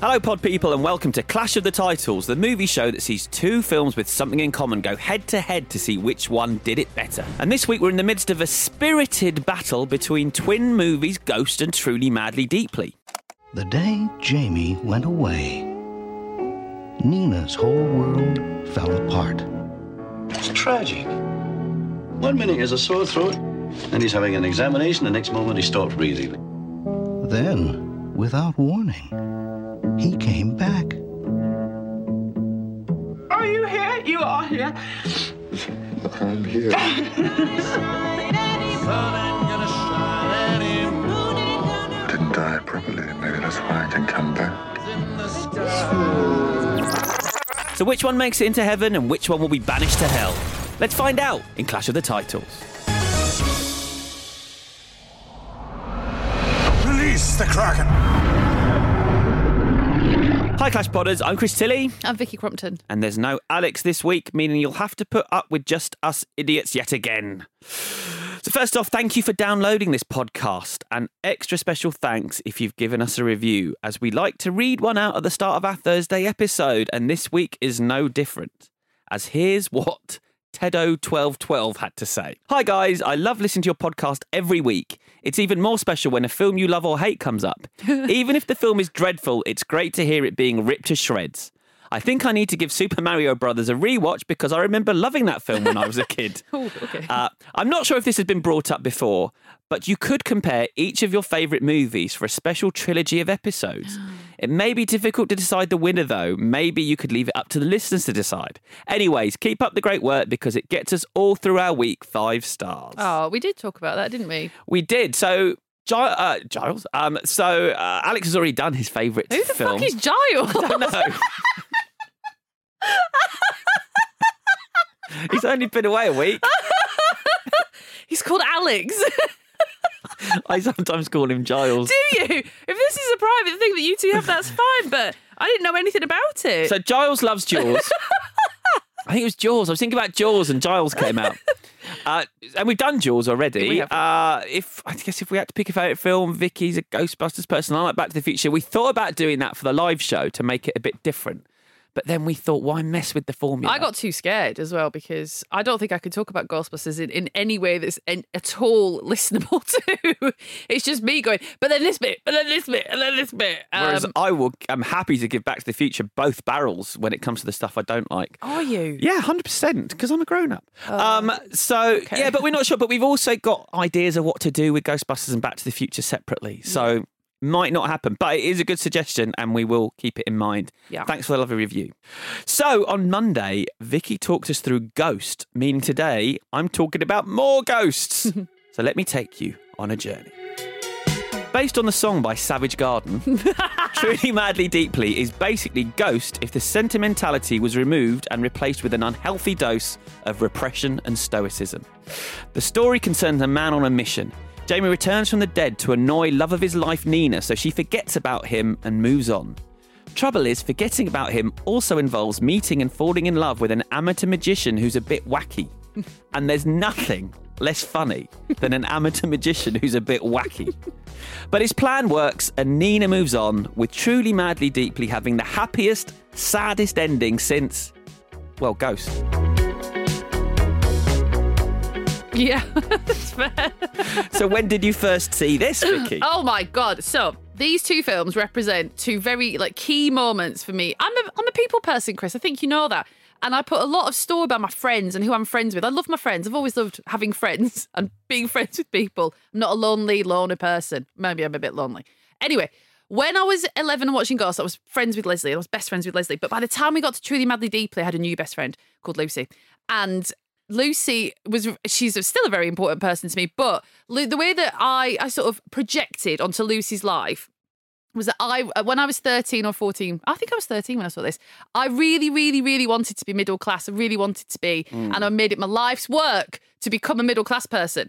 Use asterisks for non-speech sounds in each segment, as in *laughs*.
Hello, pod people, and welcome to Clash of the Titles, the movie show that sees two films with something in common go head to head to see which one did it better. And this week we're in the midst of a spirited battle between twin movies Ghost and Truly Madly Deeply. The day Jamie went away, Nina's whole world fell apart. It's tragic. One minute he has a sore throat, then he's having an examination, the next moment he stopped breathing. Then, without warning, he came back. Are you here? You are here. I'm here. Didn't die properly. Maybe that's why I can come back. So, which one makes it into heaven and which one will be banished to hell? Let's find out in Clash of the Titles. The Kraken! Hi, Clash Podders, I'm Chris Tilly, I'm Vicky Crompton. and there's no Alex this week, meaning you'll have to put up with just us idiots yet again. So, first off, thank you for downloading this podcast. and extra special thanks if you've given us a review, as we like to read one out at the start of our Thursday episode, and this week is no different. As here's what Tedo1212 had to say. Hi, guys. I love listening to your podcast every week. It's even more special when a film you love or hate comes up. *laughs* even if the film is dreadful, it's great to hear it being ripped to shreds. I think I need to give Super Mario Brothers a rewatch because I remember loving that film when I was a kid. *laughs* Oh, okay. Uh, I'm not sure if this has been brought up before, but you could compare each of your favourite movies for a special trilogy of episodes. *gasps* *gasps* *gasps* It may be difficult to decide the winner, though. Maybe you could leave it up to the listeners to decide. Anyways, keep up the great work because it gets us all through our week five stars. oh, we did talk about that, didn't we? We did. So, uh, Giles. Um, so uh, Alex has already done his favourite Who the fuck is Giles? I don't know. *laughs* He's only been away a week. *laughs* He's called Alex. *laughs* I sometimes call him Giles. Do you? If this is a private thing that you two have, that's fine. But I didn't know anything about it. So Giles loves Jaws. *laughs* I think it was Jaws. I was thinking about Jaws and Giles came out. *laughs* Uh, and we've done Jaws already. Uh, if I guess if we had to pick a favourite film, Vicky's a Ghostbusters person. I like Back to the Future. We thought about doing that for the live show to make it a bit different. But then we thought, why mess with the formula? I got too scared as well because I don't think I could talk about Ghostbusters in, in any way that's in, at all listenable *laughs* to. it's just me going, but then this bit, but then this bit, and then this bit. Whereas Um, I will, I'm happy to give Back to the Future both barrels when it comes to the stuff I don't like. are you? Yeah, hundred percent. Because I'm a grown up. um, so yeah, but we're not sure. But we've also got ideas of what to do with Ghostbusters and Back to the Future separately. So might not happen, but it is a good suggestion, and we will keep it in mind. Yeah. Thanks for the lovely review. So on Monday, Vicky talks us through Ghost. Meaning today, I'm talking about more ghosts. *laughs* so let me take you on a journey. Based on the song by Savage Garden, *laughs* Truly Madly Deeply is basically Ghost if the sentimentality was removed and replaced with an unhealthy dose of repression and stoicism. The story concerns a man on a mission. Jamie returns from the dead to annoy love of his life Nina, so she forgets about him and moves on. Trouble is, forgetting about him also involves meeting and falling in love with an amateur magician who's a bit wacky. *laughs* and there's nothing, less funny than an amateur magician who's a bit wacky. But his plan works, and Nina moves on with Truly Madly Deeply having the happiest, saddest ending since, well, Ghost. Yeah, *laughs* that's fair. So when did you first see this, *gasps* Vicky? Oh my god! So these two films represent two very like key moments for me. I'm a I'm a people person, Chris. I think you know that. And I put a lot of store about my friends and who I'm friends with. I love my friends. I've always loved having friends *laughs* and being friends with people. I'm not a lonely, loner person. Maybe I'm a bit lonely. Anyway, when I was 11 and watching Ghost, I was friends with Leslie. I was best friends with Leslie. But by the time we got to Truly Madly Deeply, I had a new best friend called Lucy. And Lucy was she's still a very important person to me, but the way that I I sort of projected onto Lucy's life was that I when I was 13 or 14, I think I was 13 when I saw this. I really really really wanted to be middle class. I really wanted to be Mm. and I made it my life's work to become a middle class person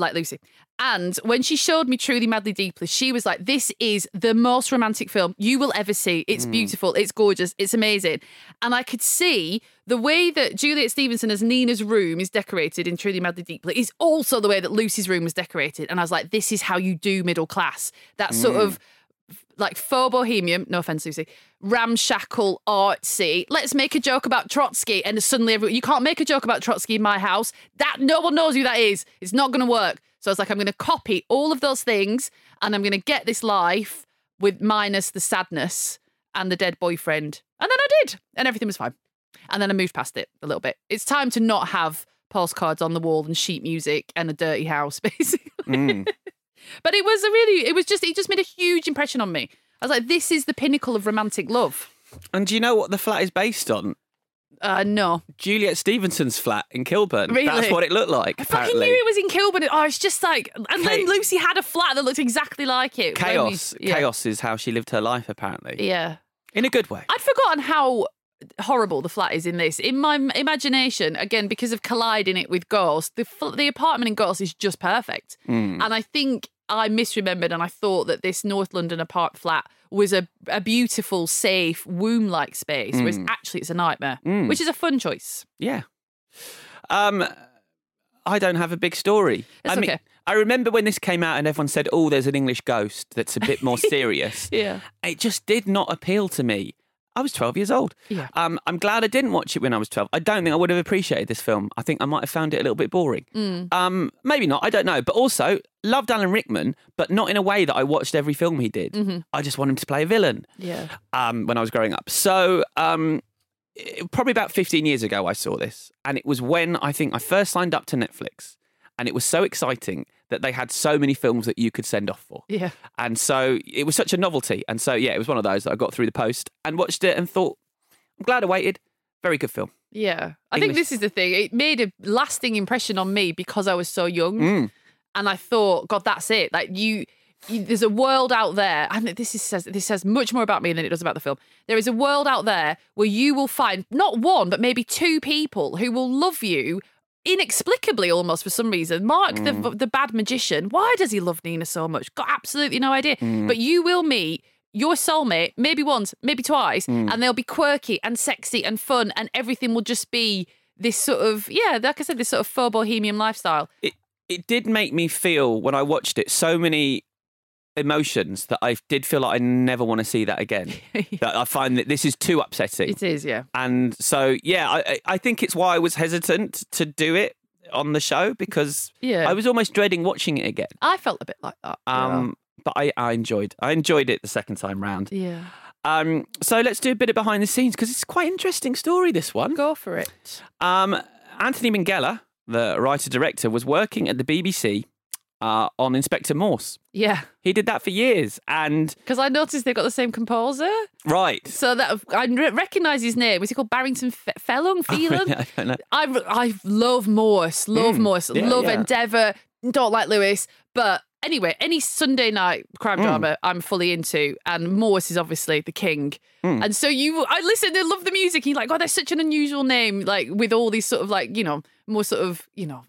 like Lucy. And when she showed me Truly Madly Deeply, she was like, This is the most romantic film you will ever see. It's Mm. beautiful, it's gorgeous, it's amazing. And I could see the way that Juliet Stevenson as Nina's room is decorated in Truly Madly Deeply is also the way that Lucy's room was decorated. And I was like, This is how you do middle class. That sort Mm. of like faux bohemian, no offense, Lucy, ramshackle, artsy. Let's make a joke about Trotsky, and suddenly every, you can't make a joke about Trotsky in my house. That no one knows who that is. It's not going to work. So I was like, I'm going to copy all of those things, and I'm going to get this life with minus the sadness and the dead boyfriend. And then I did, and everything was fine. And then I moved past it a little bit. It's time to not have postcards on the wall and sheet music and a dirty house, *laughs* basically. Mm. But it was a really, it was just, it just made a huge impression on me. I was like, this is the pinnacle of romantic love. And do you know what the flat is based on? Uh, no. Juliet Stevenson's flat in Kilburn. Really? That's what it looked like. I fucking knew it was in Kilburn. Oh, it's just like, and then Lucy had a flat that looked exactly like it. When we- Chaos. yeah. Chaos is how she lived her life, apparently. Yeah. In a good way. I'd forgotten how horrible the flat is in this. In my imagination, again, because of colliding it with Ghost, the, the apartment in Ghost is just perfect. Mm. And I think I misremembered and I thought that this North London apart flat was a, a beautiful, safe, womb like space, whereas Mm. actually it's a nightmare, Mm. which is a fun choice. Yeah. Um, I don't have a big story. I mean, okay. I remember when this came out and everyone said, "Oh, there's an English ghost that's a bit more *laughs* serious." Yeah. It just did not appeal to me. I was 12 years old. Yeah. Um, I'm glad I didn't watch it when I was 12. I don't think I would have appreciated this film. I think I might have found it a little bit boring. Mm. Um, maybe not. I don't know. But also, loved Alan Rickman, but not in a way that I watched every film he did. Mhm. I just wanted him to play a villain Yeah. um, when I was growing up. So, um, it- probably about 15 years ago, I saw this. And it was when I think I first signed up to Netflix. And it was so exciting that they had so many films that you could send off for. Yeah. And so it was such a novelty. And so, yeah, it was one of those that I got through the post and watched it and thought, I'm glad I waited. Very good film. Yeah. I think this is the thing. It made a lasting impression on me because I was so young. Mm. And I thought, God, that's it. Like you, you there's a world out there. And this is, says this says much more about me than it does about the film. There is a world out there where you will find not one, but maybe two people who will love you inexplicably almost for some reason. Mark the Mm. the bad magician. Why does he love Nina so much? Got absolutely no idea. Mm. But you will meet your soulmate maybe once, maybe twice, Mm. and they'll be quirky and sexy and fun, and everything will just be this sort of yeah, like I said, this sort of faux bohemian lifestyle. It, it did make me feel, when I watched it, so many emotions that I did feel like I never want to see that again. *laughs* that I find that this is too upsetting. It is, yeah. And so, yeah, I, I- think it's why I was hesitant to do it on the show because Yeah. I was almost dreading watching it again. I felt a bit like that. yeah. Um, But I, I enjoyed I enjoyed it the second time round. yeah. Um, so let's do a bit of behind the scenes because it's quite an interesting story. This one. Go for it. Um, Anthony Minghella, the writer director, was working at the BBC uh, on Inspector Morse. Yeah. He did that for years, and Because I noticed they've got the same composer. right. So that I re- recognise his name. Was he called Barrington Fe- Pheloung? *laughs* Phelan? I don't know. I, I love Morse, love Mm, Morse, yeah, love yeah. Endeavour, don't like Lewis. But anyway, any Sunday night crime Mm. drama I'm fully into. And Morse is obviously the king. Mm. And so you, I listen and love the music. You're like, God, that's such an unusual name. Like with all these sort of like, you know, more sort of, you know,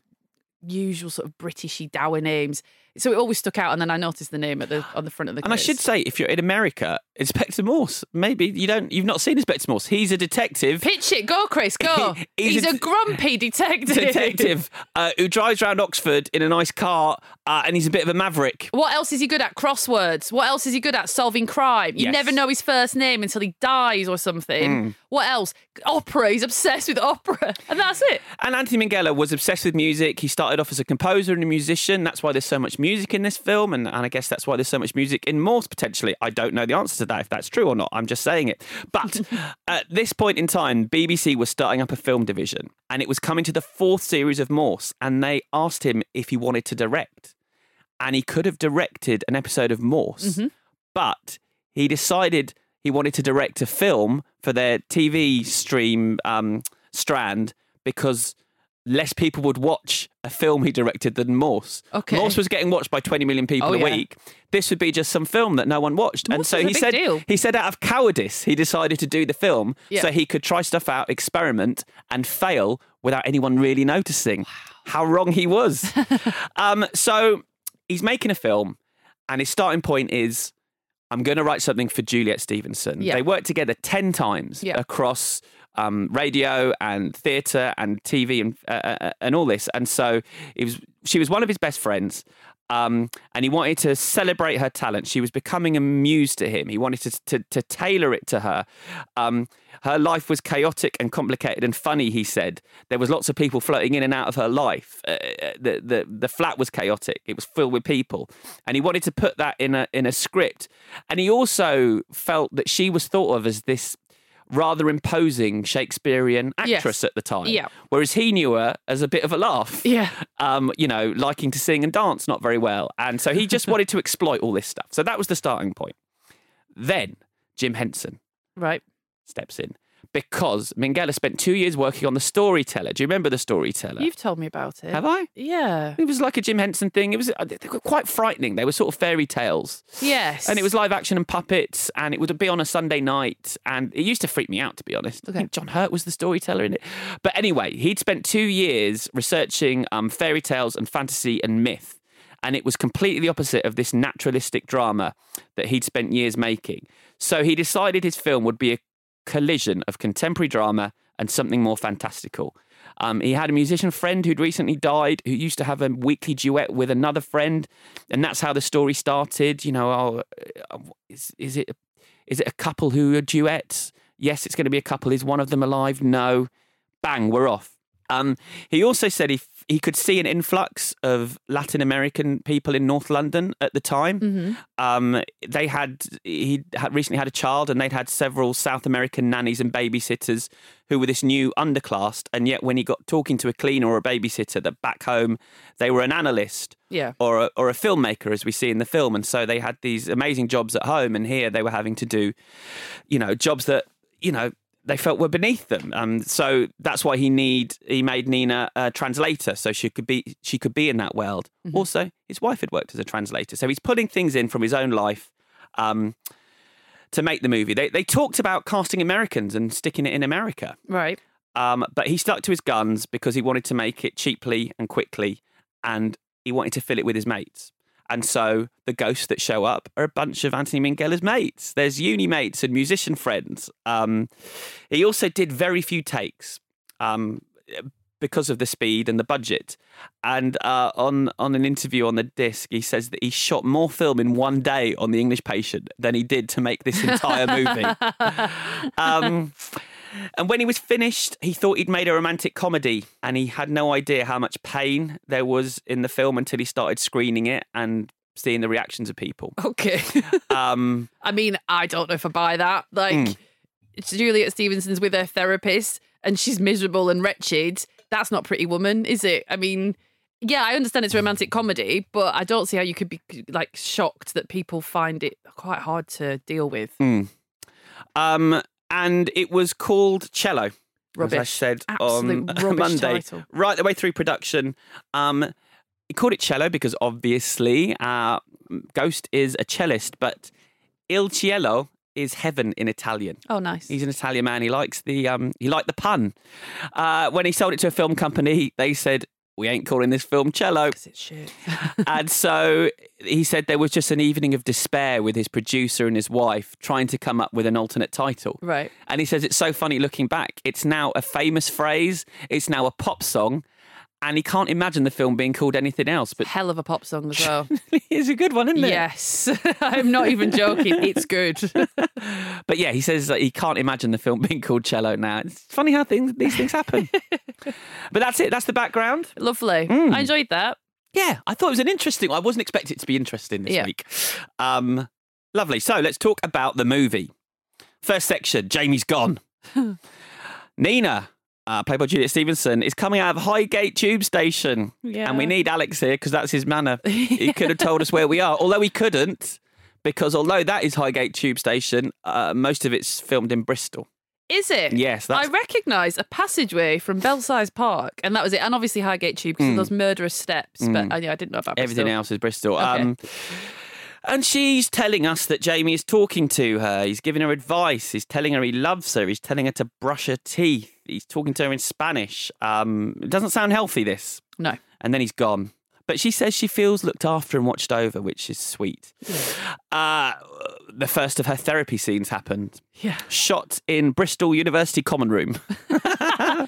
usual sort of Britishy dour names. So it always stuck out, and then I noticed the name at the on the front of the. And I should say, if you're in America, Inspector Morse. Maybe you don't. You've not seen Inspector Morse. He's a detective. pitch it, go, Chris, go. He's He's, a- a, grumpy detective. detective uh, who drives around Oxford in a nice car, uh, and he's a bit of a maverick. What else is he good at? Crosswords. What else is he good at? Solving crime. You Yes. never know his first name until he dies or something. Mm. What else? Opera. He's obsessed with opera, *laughs* and that's it. And Anthony Minghella was obsessed with music. He started off as a composer and a musician. That's why there's so much music in this film, and, and I guess that's why there's so much music in Morse potentially. I don't know the answer to that if that's true or not. I'm just saying it. But *laughs* at this point in time, BBC was starting up a film division, and it was coming to the fourth series of Morse, and they asked him if he wanted to direct, and he could have directed an episode of Morse, but he decided he wanted to direct a film for their TV stream um, strand because less people would watch a film he directed than Morse. Okay. Morse was getting watched by 20 million people Oh, a yeah. week. This would be just some film that no one watched. and so he said deal. he said out of cowardice he decided to do the film Yeah. so he could try stuff out, experiment and fail without anyone really noticing. How wrong he was. *laughs* um, so he's making a film and his starting point is I'm going to write something for Juliet Stevenson. Yeah. They worked together 10 times Yeah. across um, radio and theatre and TV and, uh, uh, and all this. And so it was, she was one of his best friends. Um, and he wanted to celebrate her talent. She was becoming a muse to him. He wanted to, to, to tailor it to her. Um, her life was chaotic and complicated and funny, he said. There was lots of people floating in and out of her life. Uh, the, the, the flat was chaotic. It was filled with people. And he wanted to put that in a, in a script. And he also felt that she was thought of as this rather imposing Shakespearean actress Yes. at the time. Yeah. Whereas he knew her as a bit of a laugh. Yeah. Um, you know, liking to sing and dance not very well. And so he just wanted to exploit all this stuff. So that was the starting point. Then Jim Henson Right. steps in because Minghella spent two years working on the storyteller. Do you remember the storyteller? You've told me about it. Have I? Yeah. It was like a Jim Henson thing. It was uh, they were quite frightening. They were sort of fairy tales. Yes. And it was live action and puppets, and it would be on a Sunday night. And it used to freak me out, to be honest. I think John Hurt was the storyteller in it. But anyway, he'd spent two years researching um, fairy tales and fantasy and myth. And it was completely the opposite of this naturalistic drama that he'd spent years making. So he decided his film would be a collision of contemporary drama and something more fantastical. Um, he had a musician friend who'd recently died who used to have a weekly duet with another friend, and that's how the story started. You know, oh, uh, is, is it is it a couple who are duets? Yes, it's going to be a couple. Is one of them alive? No. Bang, we're off. Um, he also said he he could see an influx of Latin American people in North London at the time. Mm-hmm. Um, they had he had recently had a child, and they'd had several South American nannies and babysitters who were this new underclass. And yet, when he got talking to a cleaner or a babysitter, that back home they were an analyst Yeah. or a, or a filmmaker, as we see in the film. And so they had these amazing jobs at home, and here they were having to do, you know, jobs that you know they felt were beneath them. Um, so that's why he need he made Nina a translator, so she could be she could be in that world. Also, his wife had worked as a translator, so he's putting things in from his own life. Um, to make the movie, they they talked about casting Americans and sticking it in America. Right. Um, but he stuck to his guns because he wanted to make it cheaply and quickly, and he wanted to fill it with his mates. And so the ghosts that show up are a bunch of Anthony Minghella's mates. There's uni mates and musician friends. Um, he also did very few takes um, because of the speed and the budget. And uh, on on an interview on the disc, he says that he shot more film in one day on The English Patient than he did to make this entire movie. *laughs* Um, and when he was finished, he thought he'd made a romantic comedy, and he had no idea how much pain there was in the film until he started screening it and seeing the reactions of people. Okay. *laughs* Um, I mean, I don't know if I buy that. Like, Mm. it's Juliet Stevenson's with her therapist and she's miserable and wretched. That's not Pretty Woman, is it? I mean, yeah, I understand it's a romantic *sighs* comedy, but I don't see how you could be like shocked that people find it quite hard to deal with. mm. um, and it was called Cello. As I said Absolute *laughs* on Monday, title. right the way through production. Um, he called it cello because obviously uh, Ghost is a cellist, but Il Cielo is heaven in Italian. Oh, nice. He's an Italian man. He likes the um, he liked the pun. Uh, when he sold it to a film company, they said we ain't calling this film Cello. It's shit. *laughs* and so he said there was just an evening of despair with his producer and his wife trying to come up with an alternate title. Right. And he says it's so funny looking back. It's now a famous phrase, it's now a pop song, and he can't imagine the film being called anything else. But Hell of a pop song as well. *laughs* it's a good one, isn't it? yes. *laughs* I'm not even joking. It's good. *laughs* But yeah, he says that he can't imagine the film being called Cello now. It's funny how things these things happen. but that's it. That's the background. Lovely. Mm. I enjoyed that. Yeah, I thought it was an interesting. I wasn't expecting it to be interesting this Yeah. week. Um, lovely. So let's talk about the movie. First section. Jamie's gone. Nina, uh, played by Juliet Stevenson, is coming out of Highgate Tube Station, Yeah. and we need Alex here because that's his manner. *laughs* He could have told us where we are, although he couldn't, because although that is Highgate Tube Station, uh, most of it's filmed in Bristol. Is it? Yes, I recognise a passageway from Belsize Park, and that was it. And obviously Highgate Tube because of those murderous steps. But uh, yeah, I didn't know about Mm. everything Bristol. else is Bristol. Okay. Um, and she's telling us that Jamie is talking to her. He's giving her advice. He's telling her he loves her. He's telling her to brush her teeth. He's talking to her in Spanish. Um, it doesn't sound healthy, this. No. And then he's gone. But she says she feels looked after and watched over, which is sweet. Uh, the first of her therapy scenes happened. Yeah. Shot in Bristol University Common Room. *laughs*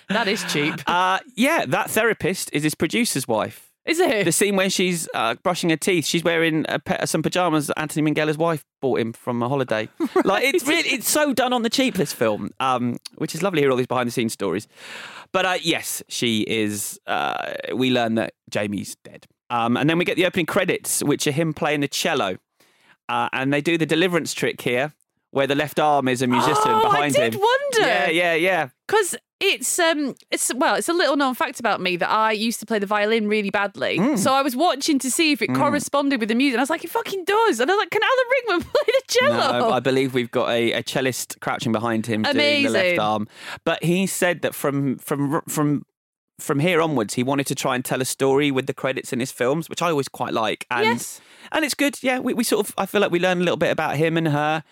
That is cheap. Uh, yeah, that therapist is his producer's wife. Is it? The scene where she's uh, brushing her teeth, she's wearing a pa- some pajamas that Anthony Minghella's wife bought him from a holiday. *laughs* Like it's really, it's so done on the cheap. This film, um, which is lovely to hear all these behind the scenes stories. But uh, yes, she is. Uh, we learn that Jamie's dead, um, and then we get the opening credits, which are him playing the cello, uh, and they do the deliverance trick here, where the left arm is a musician behind him. Oh, I did him. wonder. Yeah, yeah, yeah. Because it's um it's well it's a little known fact about me that I used to play the violin really badly. Mm. So I was watching to see if it corresponded with the music. And I was like, it fucking does. And I was like, can Alan Rickman *laughs* play the cello? No, I believe we've got a, a cellist crouching behind him doing the left arm. But he said that from from from from here onwards, he wanted to try and tell a story with the credits in his films, which I always quite like. And Yes. and it's good. Yeah, we, we sort of I feel like we learn a little bit about him and her,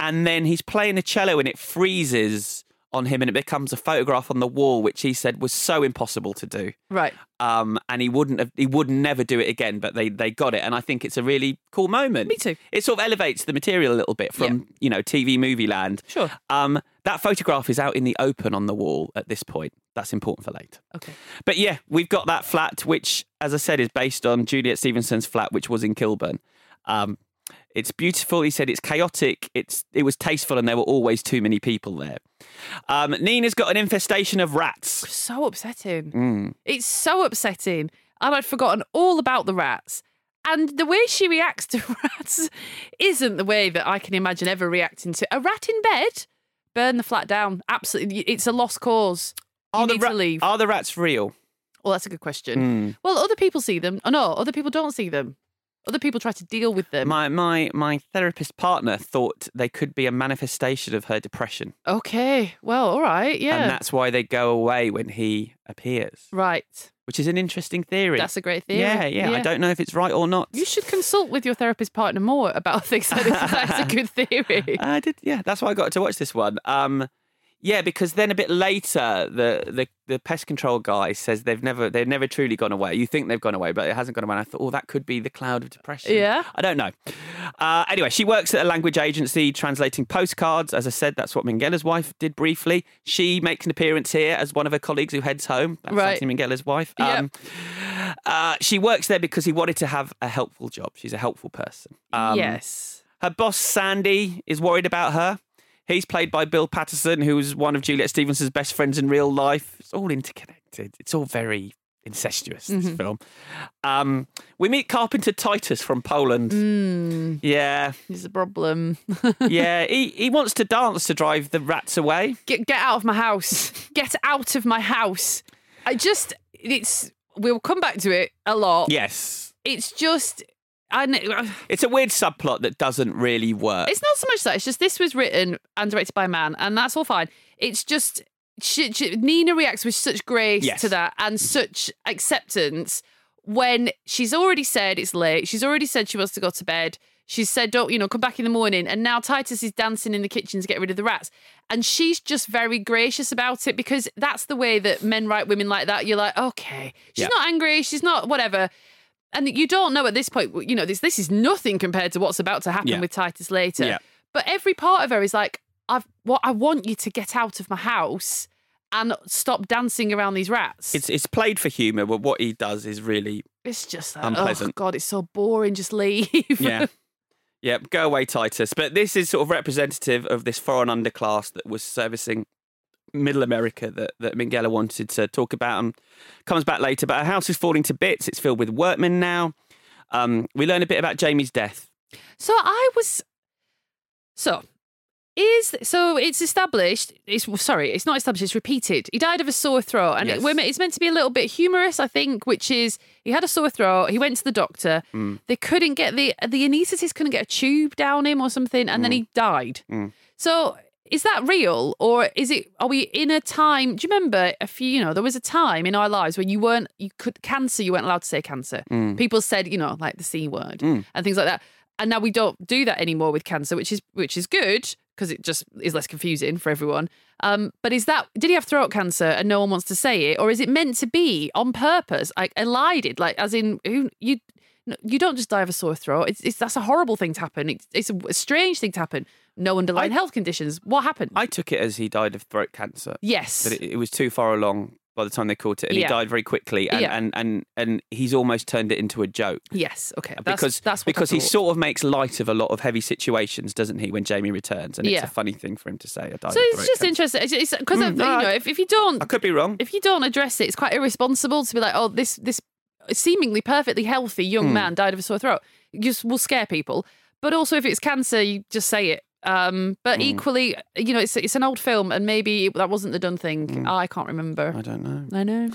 and then he's playing the cello and it freezes on him and it becomes a photograph on the wall, which he said was so impossible to do right. um, and he wouldn't have, he would never do it again. But they they got it, and I think it's a really cool moment. Me too. It sort of elevates the material a little bit from you know TV movie land. Sure. Um, that photograph is out in the open on the wall at this point. That's important for later. Okay. But yeah, we've got that flat, which, as I said, is based on Juliet Stevenson's flat, which was in Kilburn. Um, it's beautiful. He said it's chaotic. It's it was tasteful, and there were always too many people there. Um, Nina's got an infestation of rats. So upsetting. Mm. It's so upsetting. And I'd forgotten all about the rats. And the way she reacts *laughs* to rats isn't the way that I can imagine ever reacting to a rat in bed. Burn the flat down. Absolutely. It's a lost cause. You Are the, need ra- to leave. are the rats real? Well, that's a good question. Mm. Well, other people see them. Oh, no, other people don't see them. Other people try to deal with them. My my my therapist partner thought they could be a manifestation of her depression, okay. Well, all right. Yeah. and that's why they go away when he appears, right. which is an interesting theory. That's a great theory. Yeah, yeah, I don't know if it's right or not. You should consult with your therapist partner more about things *laughs* like this. That's a good theory. *laughs* I did. Yeah, that's why I got to watch this one. Um, yeah, because then a bit later, the, the the pest control guy says they've never they've never truly gone away. You think they've gone away, but it hasn't gone away. And I thought, oh, that could be the cloud of depression. Yeah. I don't know. Uh, anyway, she works at a language agency translating postcards. As I said, that's what Minghella's wife did briefly. She makes an appearance here as one of her colleagues who heads home. That's Right. Anthony Minghella's wife. Yep. Um, uh, she works there because he wanted to have a helpful job. She's a helpful person. Um, yes. her boss, Sandy, is worried about her. He's played by Bill Paterson, who's one of Juliet Stevenson's best friends in real life. It's all interconnected. It's all very incestuous, this Mhm. film. Um, we meet Carpenter Titus from Poland. Mm, Yeah, he's a problem. *laughs* yeah. He, he wants to dance to drive the rats away. Get get out of my house. Get out of my house. I just it's we'll come back to it a lot. Yes. It's just Uh, *sighs* it's a weird subplot that doesn't really work. It's not so much that. It's just this was written and directed by a man, and that's all fine. It's just she, she- Nina reacts with such grace Yes. to that and such acceptance when she's already said it's late. She's already said she wants to go to bed. She's said, "Don't you know? Come back in the morning." And now Titus is dancing in the kitchen to get rid of the rats, and she's just very gracious about it because that's the way that men write women like that. You're like, okay, she's Yeah. not angry, she's not whatever, and you don't know at this point. You know, this this is nothing compared to what's about to happen Yeah. with Titus later. Yeah. But every part of her is like, I've what I want you to get out of my house and stop dancing around these rats. It's it's played for humour, but what he does is really It's just like, Unpleasant. oh god, it's so boring. Just leave. yeah. Yeah, go away, Titus. But this is sort of representative of this foreign underclass that was servicing middle America that, that Minghella wanted to talk about and comes back later. But her house is falling to bits. It's filled with workmen now. Um, we learn a bit about Jamie's death. So I was so is so it's established. It's sorry, it's not established. It's repeated. He died of a sore throat, and Yes. it, it's meant to be a little bit humorous, I think. Which is he had a sore throat. He went to the doctor. Mm. They couldn't get the the anaesthetist couldn't get a tube down him or something, and then he died. Mm. So is that real, or is it? Are we in a time? Do you remember a few? You know, there was a time in our lives when you weren't you could cancer. You weren't allowed to say cancer. Mm. People said you know like the c word Mm. and things like that. And now we don't do that anymore with cancer, which is which is good because it just is less confusing for everyone. Um, but is that did he have throat cancer and no one wants to say it, or is it meant to be on purpose, like elided, like as in who you you don't just die of a sore throat. It's, it's that's a horrible thing to happen. It's, it's a strange thing to happen. No underlying health conditions. What happened? I took it as he died of throat cancer. yes. That it, it was too far along by the time they caught it, and Yeah. he died very quickly. And, Yeah. and, and, and he's almost turned it into a joke. yes. Okay. That's, because that's what because he sort of makes light of a lot of heavy situations, doesn't he? When Jamie returns, and it's a funny thing for him to say. I died So of it's just cancer." interesting. It's because Mm, you know if, if you don't I could be wrong. if you don't address it, it's quite irresponsible to be like, oh, this this seemingly perfectly healthy young Hmm. man died of a sore throat. You just will scare people. But also, if it's cancer, you just say it. Um, but Hmm. equally, you know, it's it's an old film, and maybe that wasn't the done thing. I can't remember. Hmm. I don't know. I know.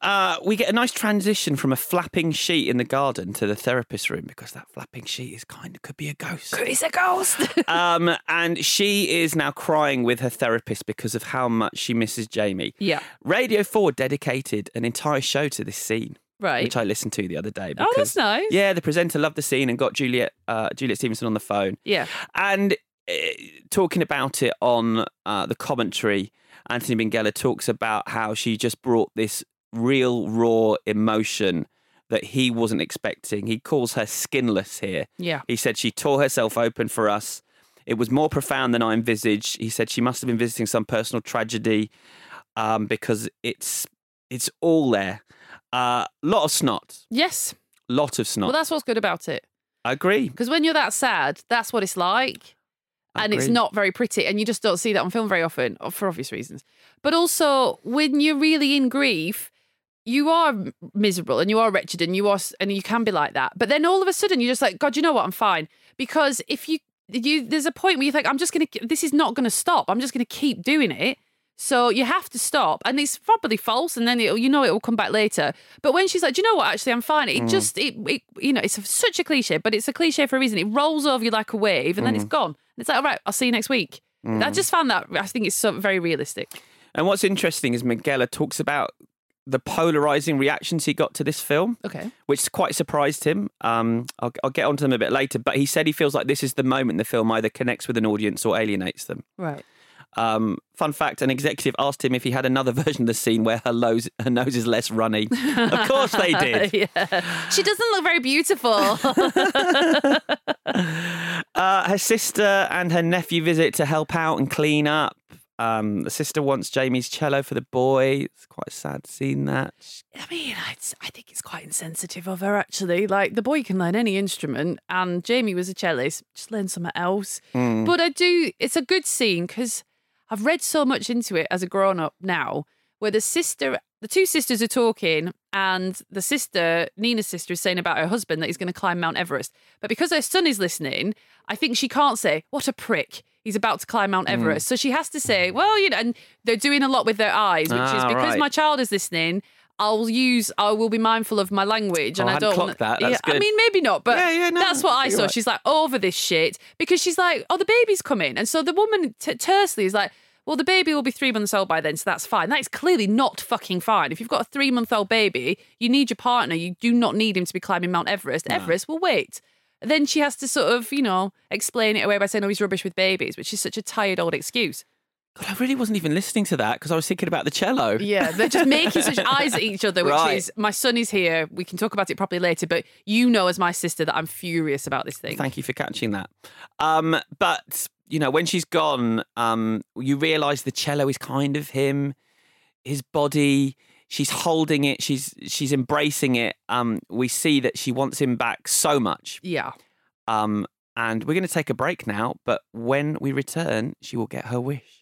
Uh, we get a nice transition from a flapping sheet in the garden to the therapist room because that flapping sheet is kind of could be a ghost. It's a ghost. *laughs* um, and she is now crying with her therapist because of how much she misses Jamie. yeah. Radio 4 dedicated an entire show to this scene. Right. Which I listened to the other day. Oh, that's nice. Yeah, the presenter loved the scene and got Juliet uh, Juliet Stevenson on the phone. Yeah. And talking about it on uh, the commentary, Anthony Minghella talks about how she just brought this real raw emotion that he wasn't expecting. He calls her skinless here. Yeah. He said she tore herself open for us. It was more profound than I envisaged. He said she must have been visiting some personal tragedy um, because it's it's all there. A uh, lot of snot, Yes. lot of snot. Well, that's what's good about it. I agree. Because when you're that sad, that's what it's like. And it's not very pretty. And you just don't see that on film very often for obvious reasons. But also, when you're really in grief, you are miserable and you are wretched and you are, and you can be like that. But then all of a sudden, you're just like, God, you know what? I'm fine. Because if you, you there's a point where you think, I'm just going to, this is not going to stop. I'm just going to keep doing it. So you have to stop, and it's probably false, and then it, you know it will come back later. But when she's like, "Do you know what? Actually, I'm fine." It mm. just, it, it, you know, it's such a cliche, but it's a cliche for a reason. It rolls over you like a wave, and then it's mm. gone. It's like, all right, I'll see you next week. I just found that I think it's so very realistic. And what's interesting is Minghella talks about the polarizing reactions he got to this film, Okay. which quite surprised him. Um, I'll, I'll get onto them a bit later, but he said he feels like this is the moment the film either connects with an audience or alienates them. Right. Um, fun fact: an executive asked him if he had another *laughs* version of the scene where her, nose, her nose is less runny. of course they did. *laughs* yeah. She doesn't look very beautiful. *laughs* Uh, her sister and her nephew visit to help out and clean up. Um, the sister wants Jamie's cello for the boy. It's quite a sad scene that. I mean, it's, I think it's quite insensitive of her, actually. Like, the boy can learn any instrument, and Jamie was a cellist, just learn something else. Hmm. But I do, it's a good scene because I've read so much into it as a grown up now, where the sister, the two sisters are talking, and the sister, Nina's sister, is saying about her husband that he's going to climb Mount Everest. But because her son is listening, I think she can't say, What a prick. He's about to climb Hmm. Mount Everest. So she has to say, Well, you know, and they're doing a lot with their eyes, which is Ah, because right. my child is listening. I'll use. I will be mindful of my language, and Oh, I I don't. that. Yeah, I mean, maybe not, but Yeah, yeah, no, that's what I saw. right. She's like over this shit because she's like, oh, the baby's coming, and so the woman t- tersely is like, well, the baby will be three months old by then, so that's fine. That is clearly not fucking fine. If you've got a three month old baby, you need your partner. You do not need him to be climbing Mount Everest. Everest will wait. Then she has to sort of, you know, explain it away by saying, oh, he's rubbish with babies, which is such a tired old excuse. God, I really wasn't even listening to that because I was thinking about the cello. Yeah, they're just *laughs* making such eyes at each other, which Right. is my son is here. We can talk about it properly later, but you know, as my sister, that I'm furious about this thing. Thank you for catching that. Um, but you know, when she's gone, um, you realise the cello is kind of him, his body. She's holding it. She's she's embracing it. Um, we see that she wants him back so much. Yeah. Um, and we're going to take a break now. But when we return, she will get her wish.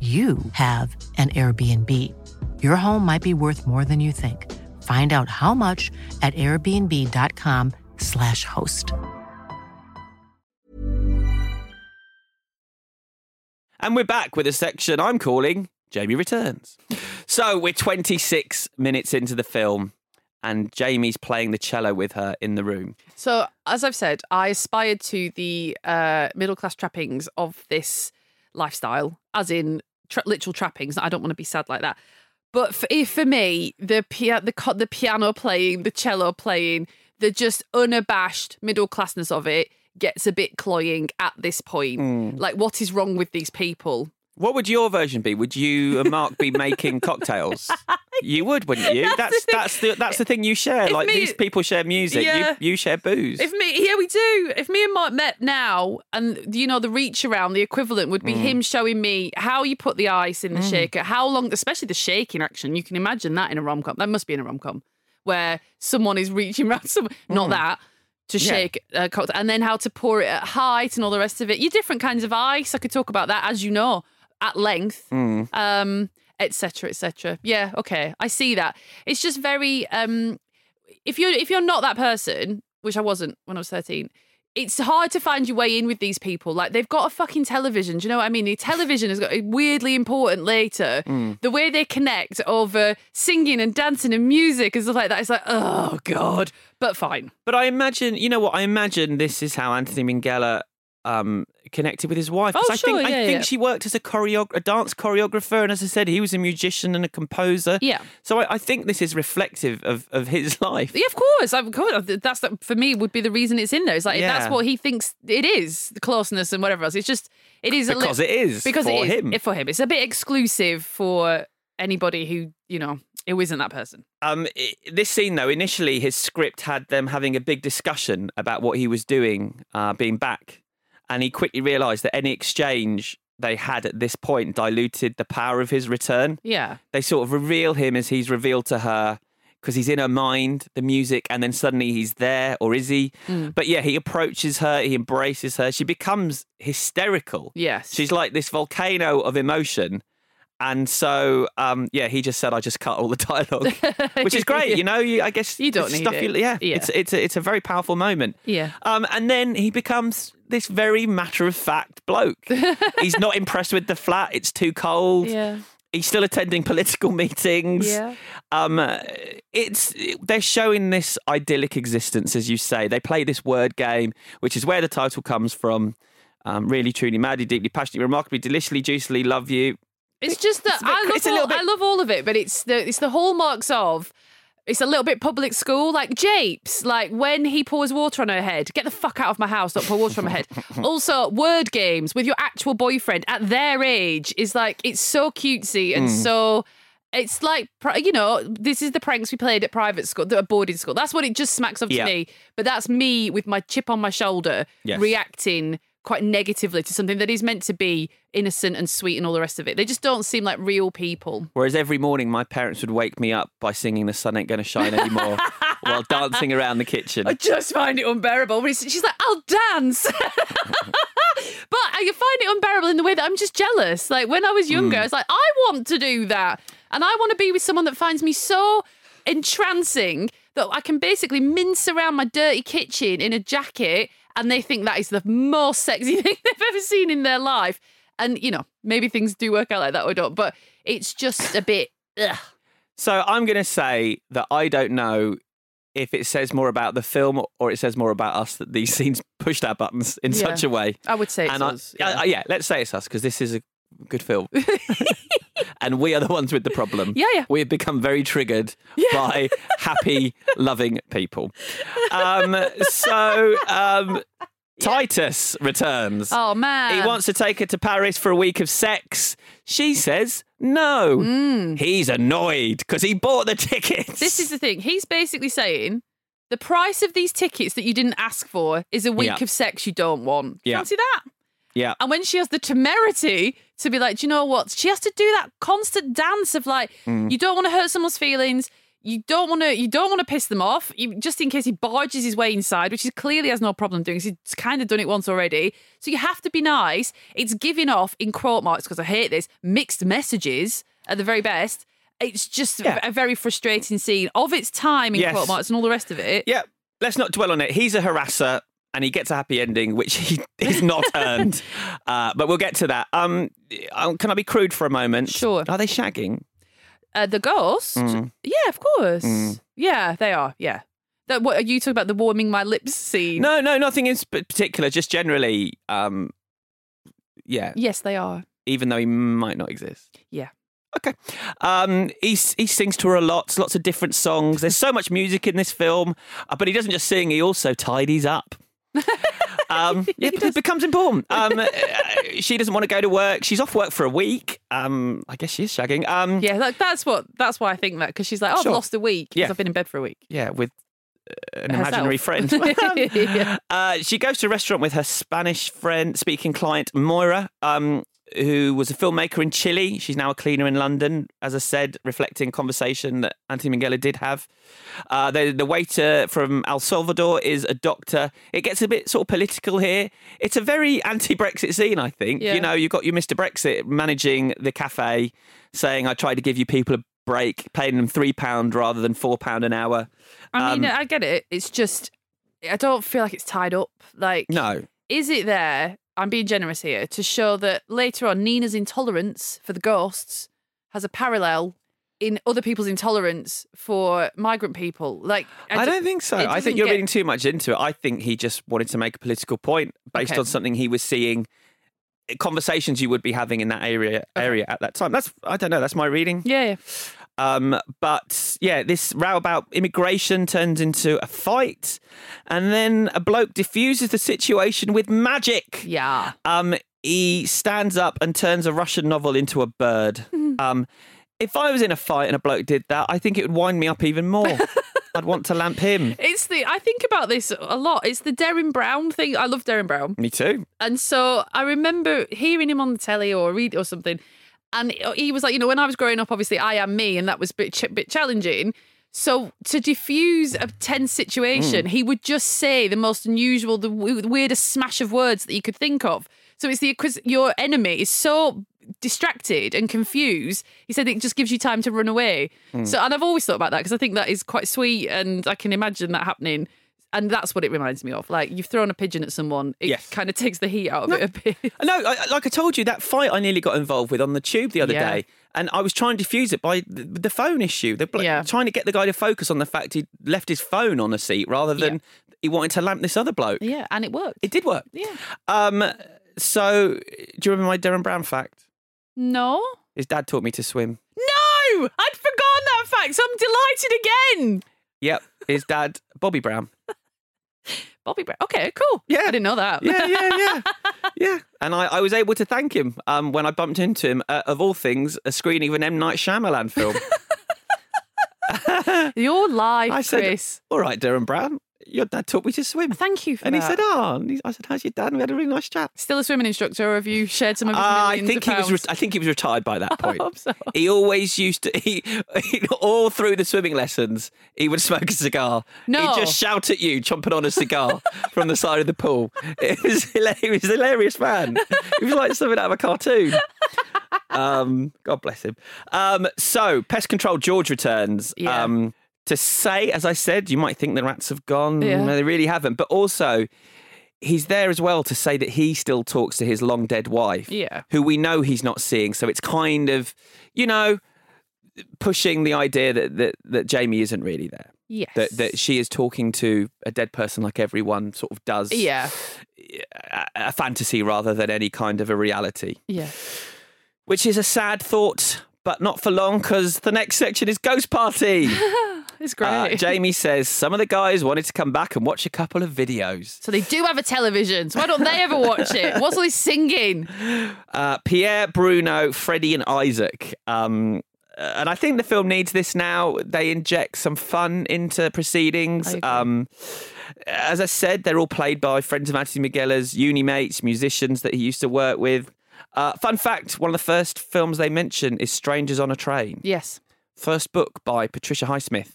you have an Airbnb. Your home might be worth more than you think. Find out how much at airbnb.com/slash host. And we're back with a section I'm calling Jamie Returns. So we're 26 minutes into the film, and Jamie's playing the cello with her in the room. So, as I've said, I aspired to the uh, middle class trappings of this lifestyle, as in tra- literal trappings. I don't want to be sad like that. But for, if for me, the, pia- the the piano playing, the cello playing, the just unabashed middle classness of it gets a bit cloying at this point. Mm. Like, what is wrong with these people? What would your version be? Would you and Mark be making cocktails? *laughs* You would, wouldn't you? That's that's the that's the thing you share. If Like me- these people share music. Yeah. You you share booze. If me, yeah, we do. If me and Mark met now, and you know, the reach around, the equivalent would be Mm. him showing me how you put the ice in the shaker, how long, especially the shaking action. You can imagine that in a rom com. That must be in a rom com where someone is reaching around some, not Mm. that. To Yeah. shake a cocktail and then how to pour it at height and all the rest of it. You different kinds of ice. I could talk about that, as you know, at length Mm. um etc etc yeah okay i see that. It's just very um if you're if you're not that person which i wasn't when i was 13 it's hard to find your way in with these people. Like they've got a fucking television do you know what i mean? The television has got weirdly important later. Mm. the way they connect over singing and dancing and music and stuff like that it's like oh god. But fine. But I imagine, you know what? I imagine this is how Anthony Minghella um, connected with his wife. Oh, I think sure, I think yeah. she worked as a choreo- a dance choreographer, and as I said, he was a musician and a composer. Yeah. So I, I think this is reflective of, of his *laughs* life. Yeah, of course. Of course. That's the, for me would be the reason it's in there. It's like Yeah. that's what he thinks it is, the closeness and whatever else. It's just it is a li- Because it is because for it is him. it- for him. It's a bit exclusive for anybody who you know who isn't that person. Um, this scene, though, initially his script had them having a big discussion about what he was doing, uh, being back, and he quickly realised that any exchange they had at this point diluted the power of his return. Yeah. They sort of reveal him as he's revealed to her, because he's in her mind, the music, and then suddenly he's there, or is he? Mm. But yeah, he approaches her, he embraces her. She becomes hysterical. Yes. She's like this volcano of emotion. And so, um, yeah, he just said, "I just cut all the *laughs* dialogue," *laughs* which is great. You know, you, I guess You don't need stuff it. You, yeah, Yeah. it's it's a, it's a very powerful moment. Yeah. Um, and then he becomes this very matter of fact bloke. *laughs* He's not impressed with the flat; it's too cold. Yeah. He's still attending political meetings. Yeah. Um, it's they're showing this idyllic existence, as you say. They play this word game, which is where the title comes from. Um, really, truly, madly, deeply, passionately, remarkably, deliciously, juicily, love you. It's just that It's bit- I love all, bit- I love all of it, but it's the it's the hallmarks of it's a little bit public school, like Japes, like when he pours water on her head. Get the fuck out of my house! Don't pour water on my head. *laughs* also, word games with your actual boyfriend at their age is like it's so cutesy and Mm. so. It's like you know, this is the pranks we played at private school, at boarding school. That's what it just smacks of to Yeah. me. But that's me with my chip on my shoulder, Yes. reacting quite negatively to something that is meant to be innocent and sweet and all the rest of it. They just don't seem like real people. Whereas every morning, my parents would wake me up by singing "The Sun Ain't Gonna Shine Anymore" *laughs* while dancing around the kitchen. I just find it unbearable. She's like, I'll dance. *laughs* but I find it unbearable in the way that I'm just jealous. Like when I was younger, Mm. I was like, I want to do that. And I want to be with someone that finds me so entrancing that I can basically mince around my dirty kitchen in a jacket and they think that is the most sexy *laughs* thing they've ever seen in their life. And, you know, maybe things do work out like that or don't, but it's just a bit. Ugh. So I'm going to say that I don't know if it says more about the film or it says more about us that these *laughs* scenes pushed our buttons in Yeah. such a way. I would say it's and us, I- I- uh, yeah, let's say it's us because this is a good film. *laughs* and we are the ones with the problem. Yeah, yeah. We have become very triggered by happy, *laughs* loving people. Um, so um, Titus returns. Oh, man. He wants to take her to Paris for a week of sex. She says no. He's annoyed because he bought the tickets. Mm. This is the thing. He's basically saying the price of these tickets that you didn't ask for is a week Yeah. of sex you don't want. Yeah. Fancy that? Yeah. And when she has the temerity to be like, do you know what? She has to do that constant dance of like, Mm. you don't want to hurt someone's feelings. You don't want to. You don't want to piss them off. You, just in case he barges his way inside, which he clearly has no problem doing. He's kind of done it once already. So you have to be nice. It's giving off in quote marks because I hate this mixed messages at the very best. It's just Yeah. a very frustrating scene of its time in Yes. quote marks and all the rest of it. Yeah, let's not dwell on it. He's a harasser and he gets a happy ending, which he *laughs* is not earned. *laughs* Uh, but we'll get to that. Um, um, can I be crude for a moment? Sure. Are they shagging? Uh, the ghost? Mm. Yeah, of course. Mm. Yeah, they are. Yeah. That, what are you talking about? The warming my lips scene? No, no, nothing in particular. Just generally, um, yeah. Yes, they are. Even though he might not exist. Yeah. Okay. Um, he he sings to her a lot. Lots of different songs. There's so much music in this film, uh, but he doesn't just sing. He also tidies up. Um, *laughs* yeah, it becomes important. Um, *laughs* uh, she doesn't want to go to work. She's off work for a week. Um, I guess she is shagging. Um, Yeah, that, that's what. That's why I think that because she's like, oh, Sure. I've lost a week because Yeah. I've been in bed for a week. yeah, with uh, an Herself. imaginary friend. *laughs* Yeah. uh, she goes to a restaurant with her Spanish friend, speaking client Moira, um, who was a filmmaker in Chile. She's now a cleaner in London, as I said, reflecting conversation that Anthony Minghella did have. Uh, the, the waiter from El Salvador is a doctor. It gets a bit sort of political here. It's a very anti-Brexit scene, I think. Yeah. You know, you've got your Mr. Brexit managing the cafe, saying, "I tried to give you people a." Break, paying them three pound rather than four pound an hour. I mean, Um, I get it. It's just, I don't feel like it's tied up. Like, no, is it there? I'm being generous here to show that later on, Nina's intolerance for the ghosts has a parallel in other people's intolerance for migrant people. Like, I don't think so. I think you're get- reading too much into it. I think he just wanted to make a political point based Okay. on something he was seeing conversations you would be having in that area area at that time. That's I don't know, that's my reading. Yeah, yeah. Um, but yeah, this row about immigration turns into a fight, and then a bloke diffuses the situation with magic. Yeah. Um, he stands up and turns a Russian novel into a bird. *laughs* Um, if I was in a fight and a bloke did that, I think it would wind me up even more. *laughs* I'd want to lamp him. It's the I think about this a lot. It's the Derren Brown thing. I love Derren Brown. Me too. And so I remember hearing him on the telly or read or something. And he was like, you know, when I was growing up, obviously I am me, and that was a bit, ch- bit challenging. So to diffuse a tense situation, Mm. he would just say the most unusual, the w- weirdest smash of words that you could think of. So it's the because your enemy is so distracted and confused. He said it just gives you time to run away. Mm. So and I've always thought about that because I think that is quite sweet, and I can imagine that happening. And that's what it reminds me of. Like you've thrown a pigeon at someone, it Yes. kind of takes the heat out of it a bit. *laughs* No, I, like I told you, that fight I nearly got involved with on the tube the other Yeah. day, and I was trying to defuse it by the, the phone issue. Yeah. trying to get the guy to focus on the fact he left his phone on a seat rather than he wanted to lamp this other bloke. Yeah, and it worked. It did work. Yeah. Um. So, do you remember my Derren Brown fact? No. His dad taught me to swim. No! I'd forgotten that fact, so I'm delighted again. Yep, his dad, Bobby Brown. Bobby Brown. Okay, cool. Yeah. I didn't know that. Yeah, yeah, yeah, *laughs* yeah. And I, I was able to thank him um, when I bumped into him. Uh, of all things, a screening of an M Night Shyamalan film. *laughs* Your life, *laughs* I said, Chris. "All right, Derren Brown, your dad taught me to swim." Thank you for and that. he said, "Oh," and he- I said, "How's your dad?" And we had a really nice chat. Still a swimming instructor, or have you shared some of his Uh, I think he was. Re- I think he was retired by that *laughs* point. hope so. He always used to. He, he all through the swimming lessons, he would smoke a cigar. No. he'd just shout at you, chomping on a cigar *laughs* from the side of the pool. It was hilarious. He was a hilarious man. He was like something out of a cartoon. Um, God bless him. Um, so, pest control. George returns. Yeah. Um, to say, as I said, you might think the rats have gone. Yeah. No, they really haven't. But also, he's there as well to say that he still talks to his long dead wife, Yeah. who we know he's not seeing. So it's kind of, you know, pushing the idea that that, that Jamie isn't really there. Yes. That that she is talking to a dead person like everyone sort of does. Yeah. A, a fantasy rather than any kind of a reality. Yeah. Which is a sad thought, but not for long because the next section is Ghost Party. *laughs* It's great. Uh, *laughs* Jamie says some of the guys wanted to come back and watch a couple of videos. so they do have a television. So why don't they ever watch it? *laughs* What's all this singing? Uh, Pierre, Bruno, Freddie, and Isaac. Um, uh, and I think the film needs this now. They inject some fun into proceedings. Um, as I said, they're all played by friends of Anthony Minghella's uni mates, musicians that he used to work with. Uh, fun fact one of the first films they mention is Strangers on a Train. Yes. First book by Patricia Highsmith,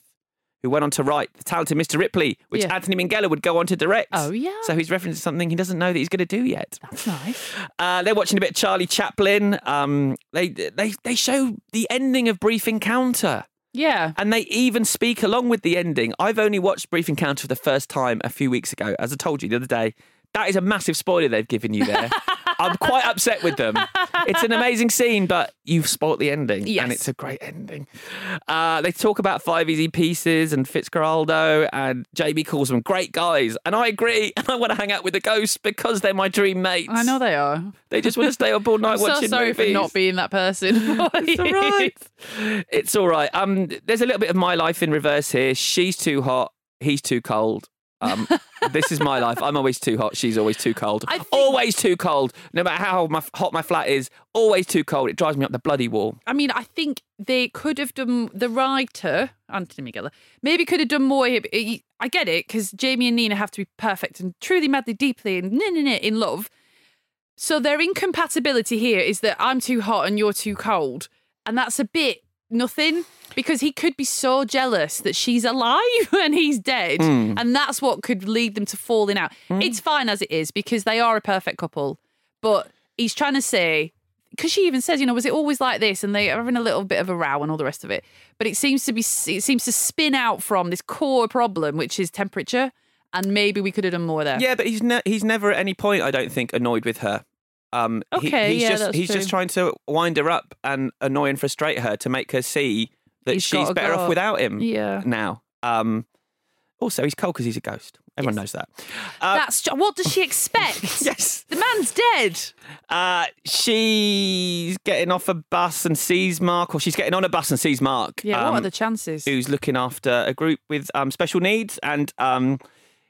who went on to write The Talented Mr. Ripley, which Yeah. Anthony Minghella would go on to direct. Oh, yeah. So he's referencing something he doesn't know that he's going to do yet. That's nice. *laughs* Uh, they're watching a bit of Charlie Chaplin. Um, they they they show the ending of Brief Encounter. Yeah. And they even speak along with the ending. I've only watched Brief Encounter for the first time a few weeks ago. As I told you the other day, that is a massive spoiler they've given you there. *laughs* I'm quite upset with them. It's an amazing scene, but you've spoilt the ending. Yes. And it's a great ending. Uh, they talk about Five Easy Pieces and Fitzcarraldo, and Jamie calls them great guys. And I agree. *laughs* And I want to hang out with the ghosts because they're my dream mates. I know they are. They just want to stay up *laughs* all night I'm so sorry movies. for not being that person. *laughs* It's all right. It's all right. Um, there's a little bit of my life in reverse here. She's too hot. He's too cold. Um, this is my life. I'm always too hot. She's always too cold. Always too cold. No matter how my, hot my flat is, always too cold. It drives me up the bloody wall. I mean, I think they could have done the writer Anthony Minghella maybe could have done more. he- I get it because Jamie and Nina have to be perfect and truly, madly, deeply, and nah, nah, nah, in love. So their incompatibility here is that I'm too hot and you're too cold, and that's a bit nothing because he could be so jealous that she's alive *laughs* and he's dead, Mm. and that's what could lead them to falling out. It's fine as it is because they are a perfect couple, but he's trying to say because she even says, you know, was it always like this? And they are having a little bit of a row and all the rest of it. But it seems to be, it seems to spin out from this core problem, which is temperature. And maybe we could have done more there. Yeah, but he's ne- he's never at any point, I don't think, annoyed with her. Um, he- he's yeah, just that's he's just trying to wind her up and annoy and frustrate her to make her see that He's she's gotta better go. off without him. Yeah. Now, um, also he's cold because he's a ghost. Everyone knows that. Uh, That's what does she expect? *laughs* yes, the man's dead. Uh, she's getting off a bus and sees Mark, or she's getting on a bus and sees Mark. Yeah, what um, are the chances? Who's looking after a group with um, special needs, and um,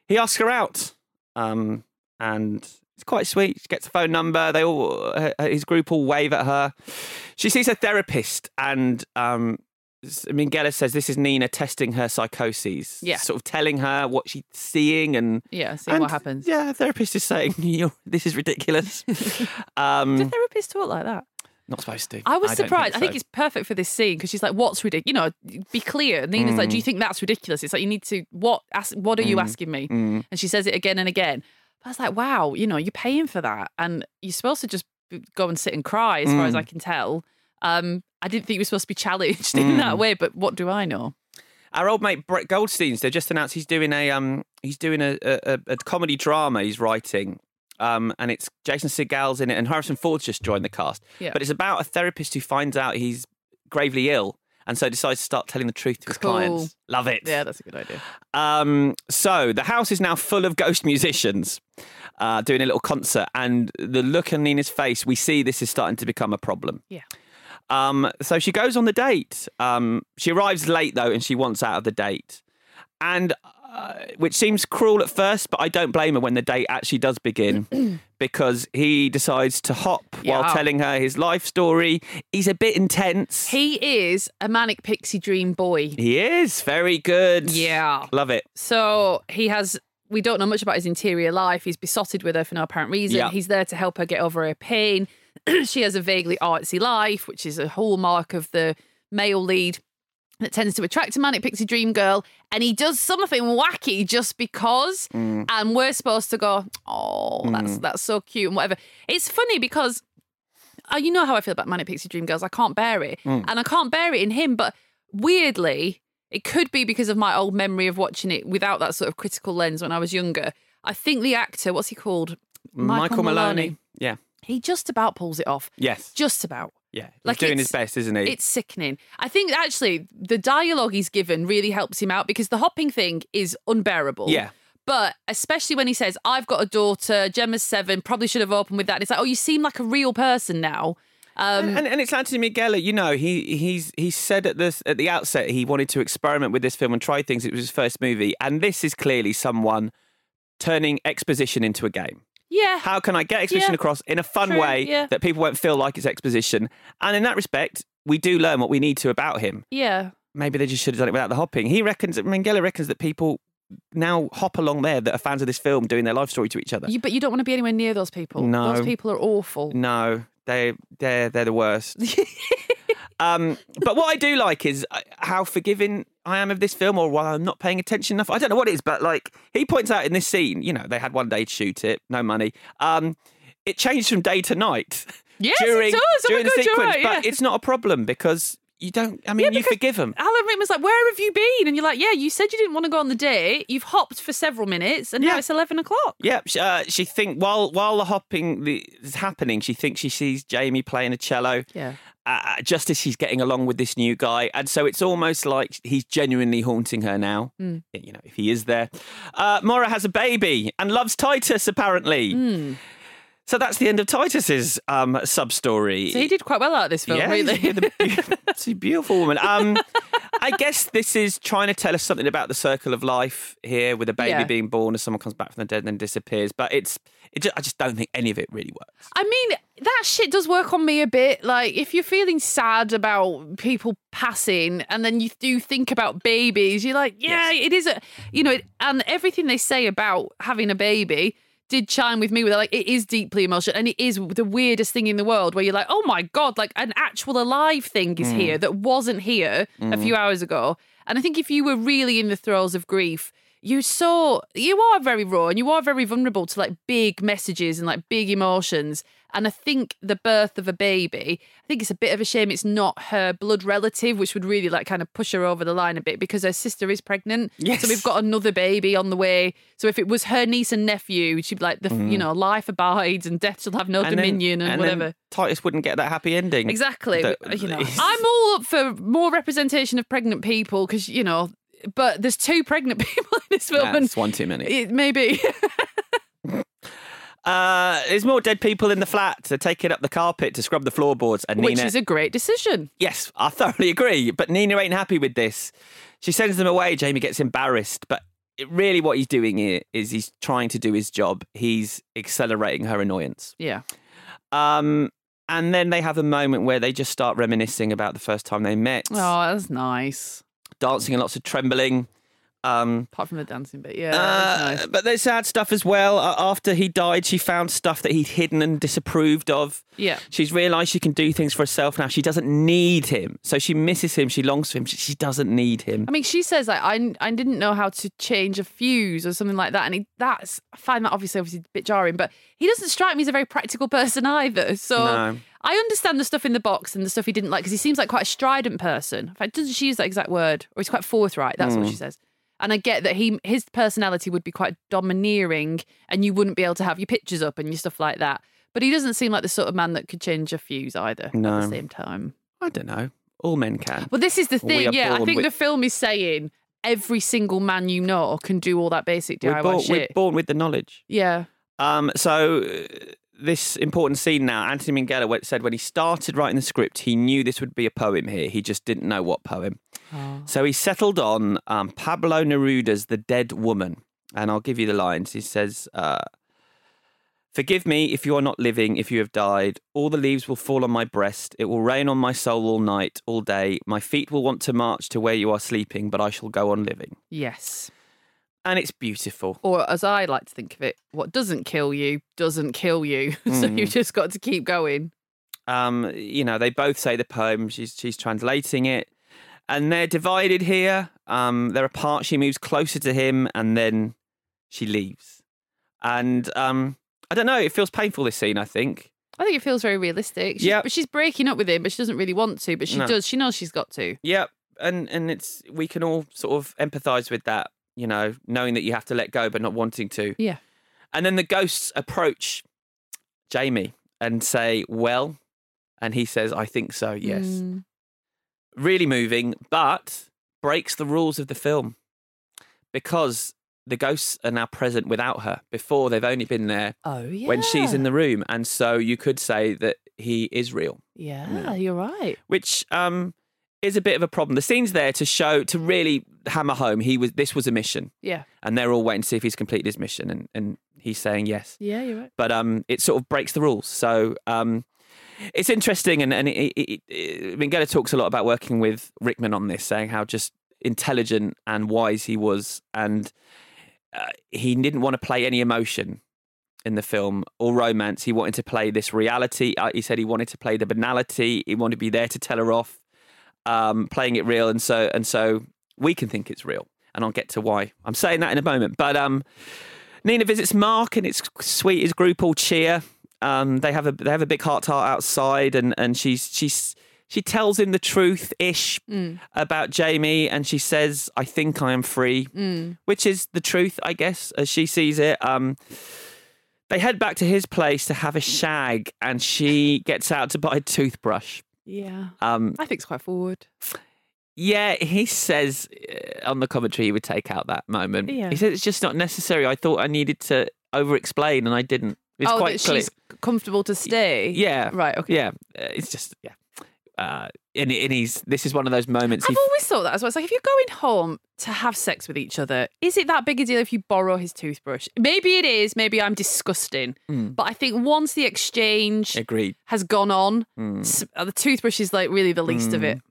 he asks her out, um, and it's quite sweet. She gets a phone number. They all, uh, his group, all wave at her. She sees a therapist, and um, Minghella says this is Nina testing her psychoses. Yeah. sort of telling her what she's seeing, and Yeah, seeing and, what happens. Yeah, the therapist is saying, *laughs* You're, "This is ridiculous." Do *laughs* um, therapists talk like that? Not supposed to. I was don't think surprised. I think it's perfect for this scene because she's like, "What's ridiculous?" You know, be clear. And Nina's like, "Do you Mm. think that's ridiculous?" It's like you need to what? Ask, what are you Mm. asking me? Mm. And she says it again and again. But I was like, "Wow, you know, you're paying for that, and you're supposed to just go and sit and cry." As far as Mm. I can tell, um, I didn't think you were supposed to be challenged in that Mm. way. But what do I know? Our old mate Brett Goldstein's. They just announced he's doing a um he's doing a a, a comedy drama he's writing. Um, and it's Jason Segel's in it, and Harrison Ford's just joined the cast. Yeah. But it's about a therapist who finds out he's gravely ill, and so decides to start telling the truth to his Cool. clients. Love it. Yeah, that's a good idea. Um, so the house is now full of ghost musicians uh, doing a little concert, and the look on Nina's face, we see this is starting to become a problem. Yeah. Um, so she goes on the date. Um, she arrives late though, and she wants out of the date, and uh, which seems cruel at first, but I don't blame her when the date actually does begin *clears throat* because he decides to hop while telling her his life story. He's a bit intense. He is a manic pixie dream boy. He is very good. Yeah. love it. So he has. We don't know much about his interior life. He's besotted with her for no apparent reason. Yeah. He's there to help her get over her pain. *clears throat* she has a vaguely artsy life, which is a hallmark of the male lead that tends to attract a manic pixie dream girl. And he does something wacky just because, Mm. and we're supposed to go, "Oh, that's Mm. that's so cute," and whatever. It's funny because uh, you know how I feel about manic pixie dream girls. I can't bear it, Mm. and I can't bear it in him. But weirdly, it could be because of my old memory of watching it without that sort of critical lens when I was younger. I think the actor, what's he called? Michael, Maloney. Yeah. He just about pulls it off. Yes. Just about. Yeah. He's Like, doing his best, isn't he? It's sickening. I think actually the dialogue he's given really helps him out because the hopping thing is unbearable. Yeah. But especially when he says, I've got a daughter, Gemma's seven, probably should have opened with that. And it's like, oh, you seem like a real person now. Um, and, and it's Anthony Minghella. You know, he he's he said at this at the outset he wanted to experiment with this film and try things. It was his first movie, and this is clearly someone turning exposition into a game. Yeah. How can I get exposition Yeah. across in a fun True, way yeah. that people won't feel like it's exposition? And in that respect, we do learn what we need to about him. Yeah. Maybe they just should have done it without the hopping. He reckons Minghella reckons that people now hop along there that are fans of this film doing their life story to each other. You, but you don't want to be anywhere near those people. No. Those people are awful. No, they they're they're the worst. *laughs* um, but what I do like is uh, how forgiving I am of this film, or while I'm not paying attention enough. I don't know what it is, but like he points out in this scene, you know, they had one day to shoot it, no money. Um, it changed from day to night. *laughs* Yes, it during, does. Oh during the God, you're sequence, right, but yeah. it's not a problem because you don't. I mean, you forgive them. Alan Rickman's like, where have you been? And you're like, yeah, you said you didn't want to go on the date. You've hopped for several minutes, and now it's 11 o'clock. Yeah, she, uh, she think while while the hopping the, is happening, she thinks she sees Jamie playing a cello. Yeah. Uh, just as she's getting along with this new guy, and so it's almost like he's genuinely haunting her now. Mm. You know, if he is there. Uh, Mora has a baby and loves Titus apparently. Hmm. So that's the end of Titus's um, sub story. So he did quite well out of this film, Yeah, really. she's *laughs* a beautiful woman. Um, I guess this is trying to tell us something about the circle of life here, with a baby Yeah. being born, as someone comes back from the dead and then disappears. But it's, it just, I just don't think any of it really works. I mean, that shit does work on me a bit. Like, if you're feeling sad about people passing and then you do think about babies, you're like, yeah, it is a, you know, it, and everything they say about having a baby did chime with me with like it is deeply emotional and it is the weirdest thing in the world where you're like oh my god like an actual alive thing is Mm. here that wasn't here a Mm. few hours ago and i think if you were really in the throes of grief you so you are very raw and you are very vulnerable to like big messages and like big emotions and i think the birth of a baby i think it's a bit of a shame it's not her blood relative which would really like kind of push her over the line a bit because her sister is pregnant Yes. so we've got another baby on the way so if it was her niece and nephew she'd be like the Mhm. you know life abides and death shall have no And then- dominion and, and then whatever Titus wouldn't get that happy ending. Exactly. That- you know, I'm all up for more representation of pregnant people because you know, but there's two pregnant *laughs* people in this film, That's one too many. it maybe. *laughs* Uh, there's more dead people in the flat. They're taking up the carpet to scrub the floorboards. And Which Nina, is a great decision. Yes, I thoroughly agree. But Nina ain't happy with this. She sends them away. Jamie gets embarrassed. But it, really, what he's doing here is he's trying to do his job. He's accelerating her annoyance. Yeah. Um, and then they have a moment where they just start reminiscing about the first time they met, Oh, that's nice. Dancing and lots of trembling. Um, Apart from the dancing bit, yeah. uh, nice. But there's sad stuff as well. Uh, after he died, she found stuff that he'd hidden and disapproved of. Yeah. She's realised she can do things for herself now. She doesn't need him. So she misses him. She longs for him. She, she doesn't need him. I mean, she says like I, I didn't know how to change a fuse or something like that, and he, that's I find that obviously obviously a bit jarring. But he doesn't strike me as a very practical person either. So No. I understand the stuff in the box and the stuff he didn't like because he seems like quite a strident person. In fact, doesn't she use that exact word? Or he's quite forthright. That's what Mm. she says. And I get that he his personality would be quite domineering, and you wouldn't be able to have your pictures up and your stuff like that. But he doesn't seem like the sort of man that could change a fuse either. At the same time. I don't know. All men can. Well, this is the thing. Yeah, I think with- the film is saying every single man you know can do all that basic DIY we're, born, we're born with the knowledge. yeah. Um, so uh, this important scene now, Anthony Minghella said when he started writing the script, he knew this would be a poem here. He just didn't know what poem. So he settled on um, Pablo Neruda's "The Dead Woman," and I'll give you the lines. He says. Uh, Forgive me if you are not living, if you have died. All the leaves will fall on my breast. It will rain on my soul all night, all day. My feet will want to march to where you are sleeping, but I shall go on living. Yes. And it's beautiful. Or as I like to think of it, what doesn't kill you doesn't kill you. *laughs* so Mm. you've just got to keep going. Um, you know, they both say the poem. She's she's translating it, and they're divided here. Um, they're apart. She moves closer to him, and then she leaves. And um, I don't know. It feels painful. This scene. I think. I think it feels very realistic. She, Yep. But she's breaking up with him, but she doesn't really want to. But she No. does. She knows she's got to. Yep. And and it's we can all sort of empathise with that. You know, knowing that you have to let go, but not wanting to. Yeah. And then the ghosts approach Jamie and say, "Well," and he says, "I think so. Yes." Mm. really moving, but breaks the rules of the film because the ghosts are now present without her. Before they've only been there Oh, yeah. when she's in the room, and so you could say that he is real, Yeah, you're right. which um, is a bit of a problem. The scene's there to show to really hammer home he was this was a mission, Yeah. and they're all waiting to see if he's completed his mission, and, and he's saying yes Yeah, you're right. but um, it sort of breaks the rules. So um, it's interesting, and and it, it, it, Minghella talks a lot about working with Rickman on this, saying how just intelligent and wise he was, and uh, he didn't want to play any emotion in the film or romance. He wanted to play this reality. Uh, he said he wanted to play the banality. He wanted to be there to tell her off, um, playing it real, and so and so we can think it's real. And I'll get to why I'm saying that in a moment. But um, Nina visits Mark, and it's sweet. His group all cheer. Um, they have a they have a big heart to heart outside, and and she's she's she tells him the truth ish Mm. about Jamie, and she says, "I think I am free," Mm. which is the truth, I guess, as she sees it. Um, they head back to his place to have a shag, and she gets out to buy a toothbrush. Yeah. Um, I think it's quite forward. yeah, he says uh, on the commentary he would take out that moment. Yeah. He said it's just not necessary. I thought I needed to over explain, and I didn't. It's oh, quite that clear. she's comfortable to stay. Yeah. Right. Okay. Yeah. Uh, it's just yeah. Uh, and, and he's this is one of those moments. I've always thought that as well. It's like if you're going home to have sex with each other, is it that big a deal if you borrow his toothbrush? Maybe it is. Maybe I'm disgusting. Mm. But I think once the exchange agreed. has gone on, Mm. the toothbrush is like really the least of Mm. it.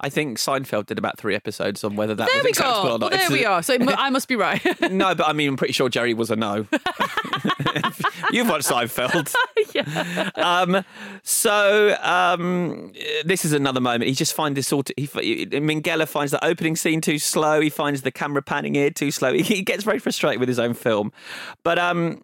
I think Seinfeld did about three episodes on whether that there was we acceptable go. or not. Well, there It's we a- are. So *laughs* I must be right. no, but I mean, I'm pretty sure Jerry was a no. *laughs* You've watched Seinfeld. *laughs* yeah. um, so um, this is another moment. He just finds this sort of. He, he- Minghella finds the opening scene too slow. He finds the camera panning here too slow. He, he gets very frustrated with his own film. But um,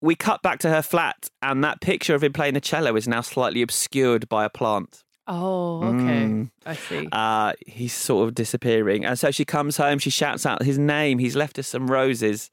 we cut back to her flat, and that picture of him playing the cello is now slightly obscured by a plant. Oh, okay. Mm. I see. Uh, he's sort of disappearing. And so she comes home, she shouts out his name. He's left us some roses.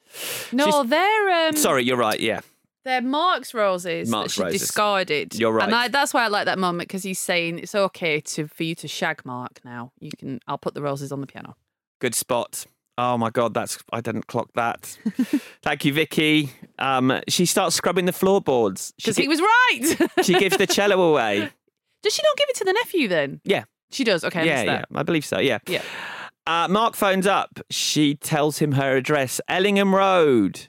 No, She's- they're um, Sorry, you're right. Yeah. They're Mark's roses Mark's that she roses. discarded. You're right. and I, that's why I like that moment because he's saying it's okay to for you to shag Mark now. You can. I'll put the roses on the piano. Good spot. Oh my god, that's I didn't clock that. *laughs* Thank you, Vicky. Um, she starts scrubbing the floorboards Because he was right. *laughs* she gives the cello away. *laughs* Does she not give it to the nephew then? Yeah, She does. Okay, I yeah, yeah. I believe so. Yeah. Yeah. Uh, Mark phones up. She tells him her address, Ellingham Road.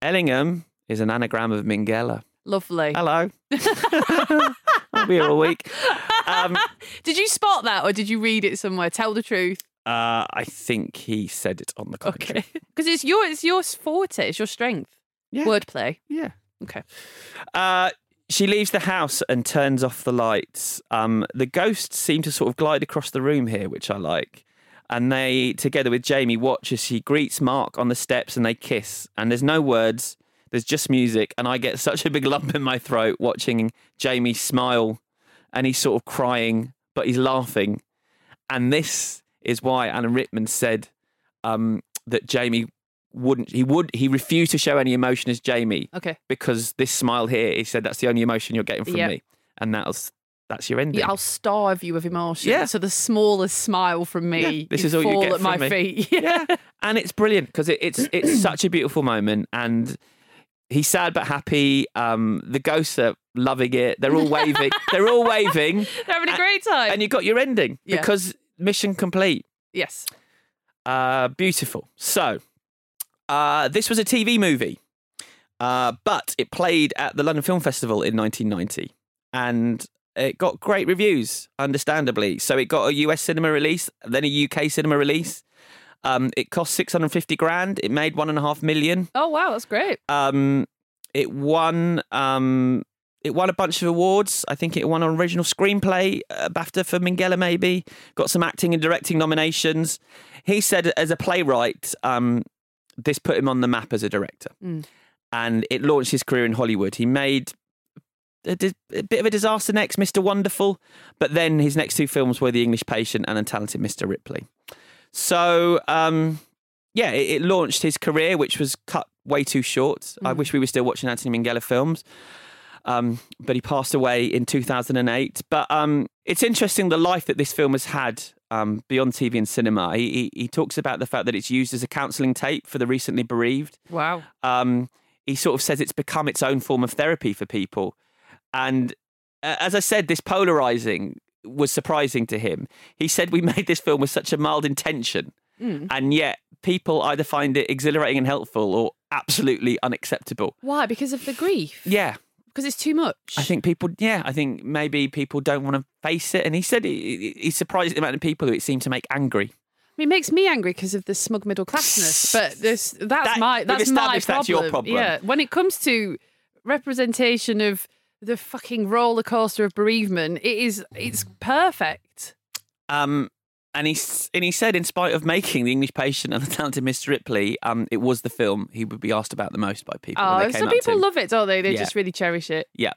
Ellingham is an anagram of Minghella. Lovely. Hello. *laughs* I'll be here all week. Um, *laughs* Did you spot that or did you read it somewhere? Tell the truth. Uh, I think he said it on the commentary. Okay. *laughs* Because it's your it's your forte, it's your strength. Yeah. Wordplay. Yeah. Okay. Uh, she leaves the house and turns off the lights. Um, the ghosts seem to sort of glide across the room here, which I like. And they, together with Jamie, watch as she greets Mark on the steps and they kiss. And there's no words, there's just music. And I get such a big lump in my throat watching Jamie smile and he's sort of crying, but he's laughing. And this is why Alan Rickman said um, that Jamie wouldn't, he would, he refused to show any emotion as Jamie Okay. because this smile here, he said that's the only emotion you're getting from Yep. me, and that's that's your ending. Yeah, I'll starve you of emotion. Yeah. So the smallest smile from me, Yeah, this is all you get at my me. feet. *laughs* yeah, and it's brilliant because it, it's it's such a beautiful moment, and he's sad but happy. Um, the ghosts are loving it. They're all waving. *laughs* They're all waving, They're having a great time. and you got your ending Yeah. because mission complete. yes. Uh, beautiful. So, uh, this was a TV movie, uh, but it played at the London Film Festival in 1990, and it got great reviews, understandably. So it got a US cinema release, then a UK cinema release. Um, it cost 650 grand. It made one and a half million. Oh wow, that's great. Um, it won. Um, it won a bunch of awards. I think it won an original screenplay, uh, BAFTA for Minghella, maybe. Got some acting and directing nominations. He said, as a playwright, um, this put him on the map as a director, Mm. and it launched his career in Hollywood. He made a, di- a bit of a disaster next, Mr. Wonderful, but then his next two films were The English Patient and Untalented Mr. Ripley. So, um, yeah, it, it launched his career, which was cut way too short. I wish we were still watching Anthony Minghella films. Um, but he passed away in 2008. But um, it's interesting the life that this film has had um, beyond TV and cinema. He, he, he talks about the fact that it's used as a counselling tape for the recently bereaved. Wow. Um, he sort of says it's become its own form of therapy for people. And uh, as I said, this polarizing was surprising to him. He said, We *laughs* made this film with such a mild intention, Mm. and yet people either find it exhilarating and helpful or absolutely unacceptable. Why? Because of the grief. Yeah. Because it's too much. I think people, yeah, I think maybe people don't want to face it. And he said he, he- he's surprised the amount of people who it seemed to make angry. I mean, it makes me angry because of the smug middle classness. *laughs* But this that's That- my that's my problem. that's your problem. Yeah. When it comes to representation of the fucking roller coaster of bereavement, it is it's perfect. Um, and he and he said, in spite of making The English Patient and The Talented Mr. Ripley, um, it was the film he would be asked about the most by people. when Oh, they came some people love it, don't they? They Yeah. just really cherish it. Yeah.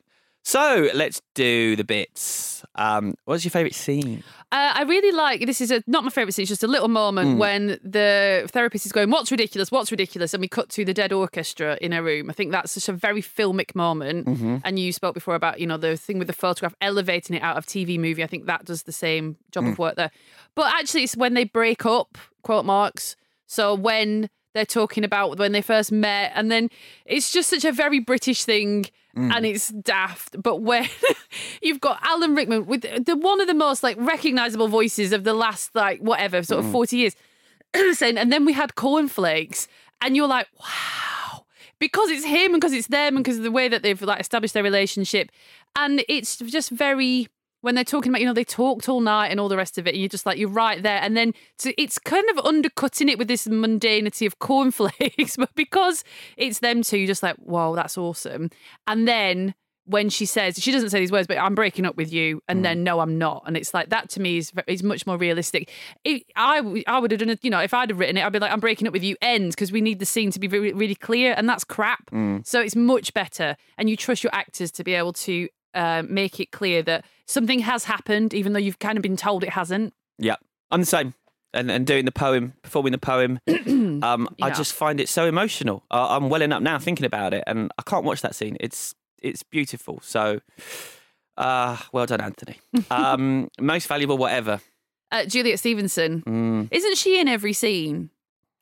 So let's do the bits. Um, what's your favourite scene? Uh, I really like this. Is a, not my favorite scene. It's just a little moment Mm. when the therapist is going, "What's ridiculous? What's ridiculous?" and we cut to the dead orchestra in a room. I think that's such a very filmic moment. Mhm. And you spoke before about you know the thing with the photograph elevating it out of TV movie. I think that does the same job Mm. of work there. But actually, it's when they break up. Quote marks. So when they're talking about when they first met, and then it's just such a very British thing. Mm. And it's daft, but when *laughs* you've got Alan Rickman with the one of the most like recognizable voices of the last like whatever sort of Mm. 40 years *clears throat* saying and then we had cornflakes and you're like wow because it's him and because it's them and because of the way that they've like established their relationship and it's just very when they're talking about you know they talked all night and all the rest of it and you're just like you're right there. And then it's kind of undercutting it with this mundanity of *laughs* cornflakes but because it's them two you're just like wow that's awesome. And then when she says she doesn't say these words but i'm breaking up with you and then no i'm not. And it's like that to me is is much more realistic. It, i i would have done it you know if i'd have written it i'd be like i'm breaking up with you ends because we need the scene to be really, really clear and that's crap. Mm. so it's much better and you trust your actors to be able to uh, make it clear that something has happened even though you've kind of been told it hasn't Yeah, I'm the same. And, and doing the poem, performing the poem, *clears throat* um, I just find it so emotional. Uh, I'm welling up now thinking about it, and I can't watch that scene. It's it's beautiful. So, uh, well done, Anthony. *laughs* Um, most valuable, whatever. uh, juliet stevenson Mm. isn't she in every scene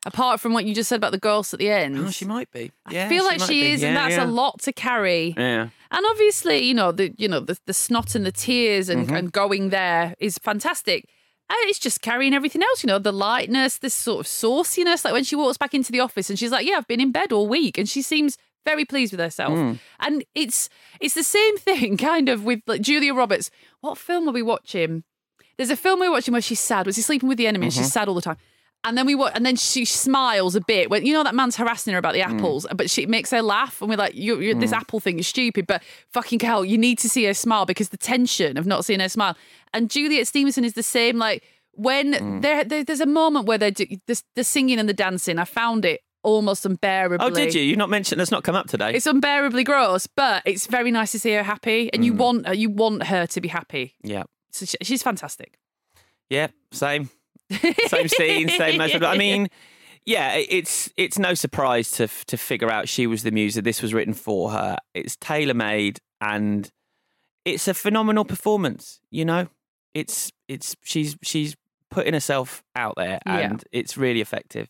apart from what you just said about the girls at the end Oh, she might be. Yeah, I feel like she is, and that's yeah. a lot to carry. Yeah. And obviously, you know the you know the, the snot and the tears and, Mhm. and going there is fantastic. And it's just carrying everything else, you know, the lightness, this sort of sauciness. Like when she walks back into the office and she's like, "Yeah, I've been in bed all week," and she seems very pleased with herself. Mm. And it's it's the same *laughs* thing, kind of with like Julia Roberts. What film are we watching? There's a film we're watching where she's sad. Was he sleeping with the enemy? And Mhm. she's sad all the time. And then we wa- and then she smiles a bit when you know that man's harassing her about the apples, but she makes her laugh, and we're like, you you "This Mm. apple thing is stupid." But fucking hell, you need to see her smile because the tension of not seeing her smile. And Juliet Stevenson is the same. Like when Mm. there, there there's a moment where they're do, the, the singing and the dancing. I found it almost unbearably. Oh, did you? You've not mentioned that's not come up today. It's unbearably gross, but it's very nice to see her happy, and you want her, you want her to be happy. yeah. So she, she's fantastic. Yeah, same. Same scene, same method. I *laughs* mean, yeah, it's it's no surprise to to figure out she was the muse that this was written for her. It's tailor made and it's a phenomenal performance. You know, it's it's she's she's putting herself out there Yeah. and it's really effective.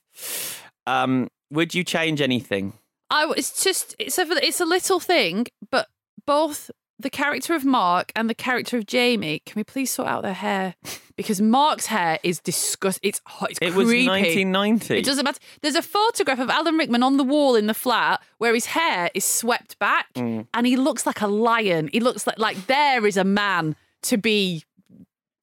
Um, would you change anything? I it's just it's a it's a little thing, but both the character of Mark and the character of Jamie, can we please sort out their hair? *laughs* Because Mark's hair is disgust. It's hot. It's It was 1990. It doesn't matter. There's a photograph of Alan Rickman on the wall in the flat where his hair is swept back, Mm. and he looks like a lion. He looks like like there is a man to be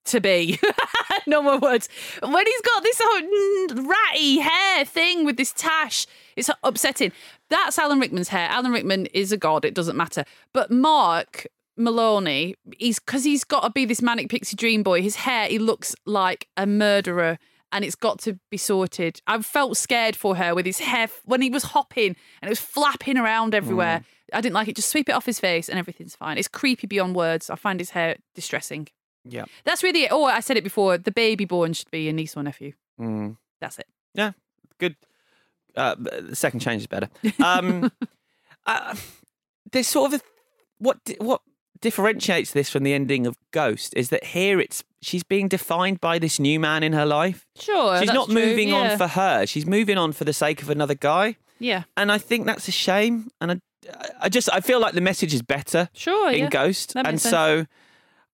to be. *laughs* no more words. When he's got this whole ratty hair thing with this tash, it's upsetting. That's Alan Rickman's hair. Alan Rickman is a god. It doesn't matter. But Mark Maloney, he's because he's got to be this manic pixie dream boy. His hair, he looks like a murderer. And it's got to be sorted. I felt scared for her with his hair when he was hopping and it was flapping around everywhere. I didn't like it. Just sweep it off his face and everything's fine. It's creepy beyond words. I find his hair distressing. Yeah. That's really it. Oh, I said it before. The baby born should be a niece or nephew. Mm. That's it. Yeah, good. Uh, the second change is better. Um, *laughs* uh, there's sort of a, what what differentiates this from the ending of Ghost is that here it's she's being defined by this new man in her life. Sure, she's not true, moving yeah. on for her. She's moving on for the sake of another guy, Yeah. and I think that's a shame. And I, I just I feel like the message is better. Sure, in yeah. Ghost, and sense. so.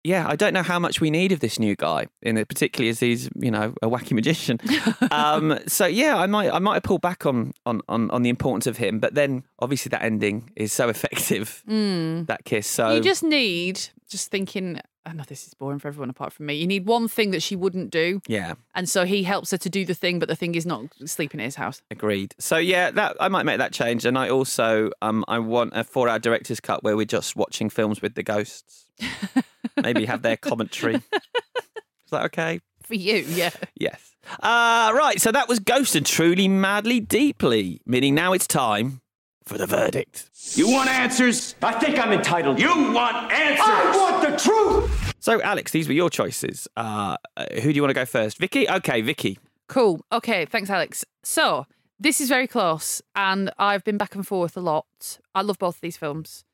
Yeah, I don't know how much we need of this new guy, in it, particularly as he's, you know, a wacky magician. *laughs* um, so yeah, I might, I might have pulled back on, on, on, on the importance of him, but then obviously that ending is so *laughs* effective, Mm. that kiss. So You just need, just thinking, I know this is boring for everyone apart from me. You need one thing that she wouldn't do. yeah, And so he helps her to do the thing, but the thing is not sleeping at his house. agreed. So yeah, that I might make that change, and I also, um, I want a four-hour director's cut where we're just watching films with the ghosts. *laughs* Maybe have their commentary. Is that okay? For you, yeah. Yes. Uh, right, so that was Ghost and Truly Madly Deeply, meaning now it's time for the verdict. You want answers? I think I'm entitled. You want answers? I want the truth. So, Alex, these were your choices. Uh, uh, who do you want to go first? Vicky? Okay, Vicky. Cool. Okay, thanks, Alex. So this is very close, and I've been back and forth a lot. I love both of these films.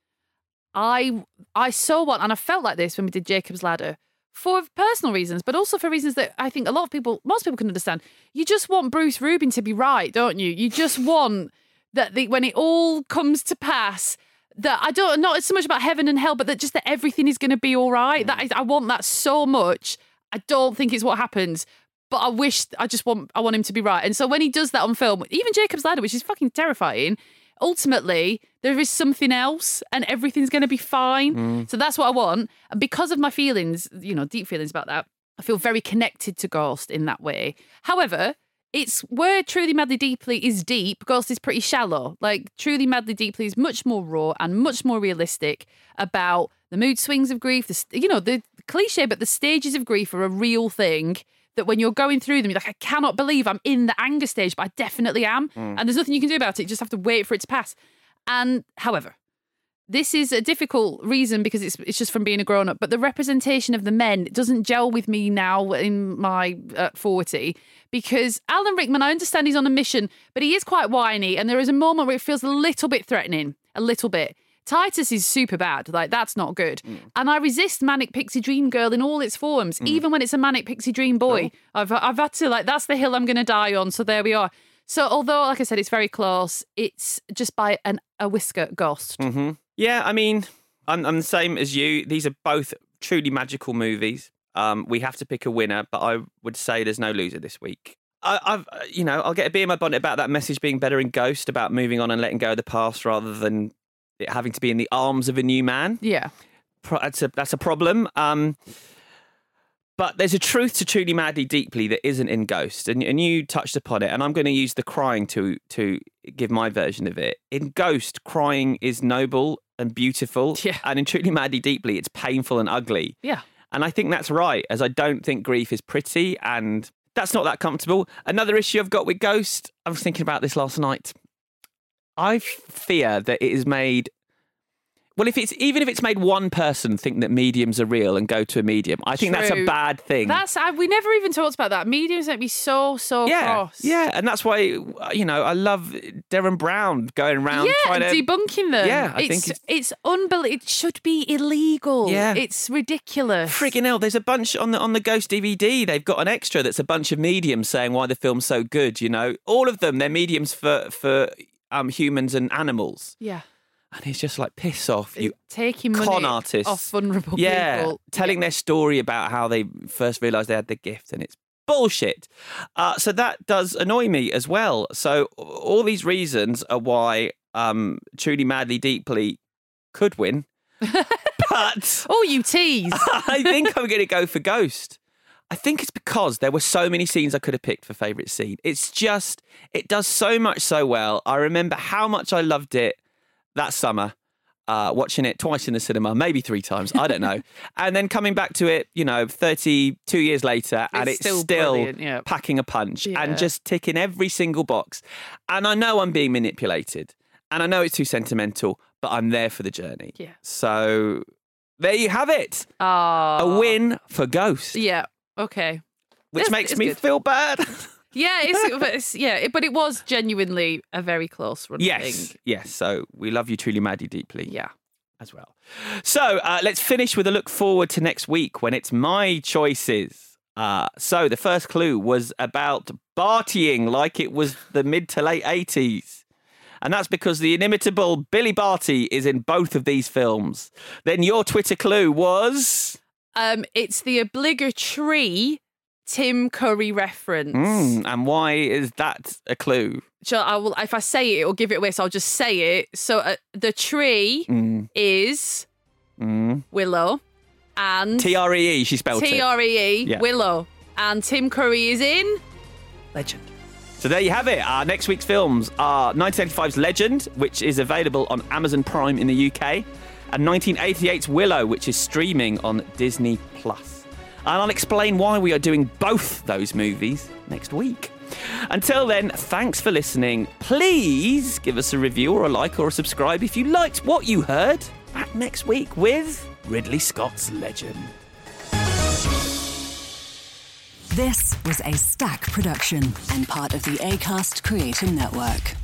I I saw one, and I felt like this when we did Jacob's Ladder for personal reasons, but also for reasons that I think a lot of people, most people can understand. You just want Bruce Rubin to be right, don't you? You just want that the, when it all comes to pass. That I don't not so much about heaven and hell, but that just that everything is going to be all right. That is, I want that so much. I don't think it's what happens, but I wish I just want I want him to be right. And so when he does that on film, even Jacob's Ladder, which is fucking terrifying, ultimately there is something else and everything's going to be fine. Mm. So that's what I want. And because of my feelings, you know, deep feelings about that, I feel very connected to Ghost in that way. However, it's where Truly Madly Deeply is deep, Ghost is pretty shallow. Like Truly Madly Deeply is much more raw and much more realistic about the mood swings of grief. The, you know, the cliche, but the stages of grief are a real thing. That when you're going through them, you're like, I cannot believe I'm in the anger stage, but I definitely am. Mm. And there's nothing you can do about it. You just have to wait for it to pass. And however, this is a difficult reason because it's it's just from being a grown up. But the representation of the men doesn't gel with me now in my uh, forty because Alan Rickman, I understand he's on a mission, but he is quite whiny, and there is a moment where it feels a little bit threatening, a little bit. Titus is super bad, like that's not good. And I resist manic pixie dream girl in all its forms, even when it's a manic pixie dream boy. I've I've had to like that's the hill I'm going to die on. So there we are. So although, like I said, it's very close, it's just by an a whisker ghost. hmm Yeah, I mean, I'm, I'm the same as you. These are both truly magical movies. Um, we have to pick a winner, but I would say there's no loser this week. I, I've, uh, you know, I'll get a bee in my bonnet about that message being better in Ghost, about moving on and letting go of the past rather than it having to be in the arms of a new man. Yeah. Pro- that's a that's a problem. Um, But there's a truth to truly madly deeply that isn't in Ghost, and, and you touched upon it. And I'm going to use the crying to to give my version of it. In Ghost, crying is noble and beautiful, *laughs* Yeah. and in truly madly deeply, it's painful and ugly. Yeah. And I think that's right, as I don't think grief is pretty, and that's not that comfortable. Another issue I've got with Ghost, I was thinking about this last night. I fear that it is made. Well, if it's even if it's made one person think that mediums are real and go to a medium, I think that's a True. bad thing. That's I, we never even talked about that. Mediums make me so so yeah, cross. yeah, and that's why you know I love Derren Brown going around yeah, trying to debunking them. Yeah, I it's, think it's unbelievable. It should be illegal. Yeah. it's ridiculous. Friggin' hell, there's a bunch on the on the Ghost DVD. They've got an extra that's a bunch of mediums saying why the film's so good. You know, all of them they're mediums for for um, humans and animals, Yeah, and it's just like piss off you taking money con artists off vulnerable yeah, people. telling their story about how they first realised they had the gift, and it's bullshit. Uh, so that does annoy me as well. So all these reasons are why um, truly, madly, deeply could win, but *laughs* oh, you tease. *laughs* I think I'm going to go for Ghost. I think it's because there were so many scenes I could have picked for favourite scene. It's just, it does so much so well. I remember how much I loved it that summer, uh, watching it twice in the cinema, maybe three times, I don't know. *laughs* and then coming back to it, you know, 32 years later, and It's it's still still, yeah. packing a punch Yeah. and just ticking every single box. And I know I'm being manipulated, and I know it's too sentimental, but I'm there for the journey. Yeah. So there you have it. Oh, A win for Ghost, Yeah. Okay. which It's- makes it's me good. feel bad. *laughs* Yeah, it's, but it's yeah, it- but it was genuinely a very close run. yes, thing. yes. So we love you truly, Maddie, deeply. Yeah. as well. So uh, let's finish with a look forward to next week when it's my choices. Uh, so the first clue was about Bartying like it was the mid to late 80s. And that's because the inimitable Billy Barty is in both of these films. Then your Twitter clue was. Um, it's the obligatory Tim Curry reference. Mm, and why is that a clue? So I will, if I say it, it'll give it away. So I'll just say it. So uh, the tree Mm, is mm. Willow, and T R E E, she spelled it. T R E E Yeah. Willow, and Tim Curry is in Legend. So there you have it. Our next week's films are 1985's Legend, which is available on Amazon Prime in the UK, and 1988's Willow, which is streaming on Disney Plus. And I'll explain why we are doing both those movies next week. Until then, thanks for listening. Please give us a review or a like or a subscribe if you liked what you heard. Back next week with Ridley Scott's Legend. This was a Stack production and part of the ACAST Creative Network.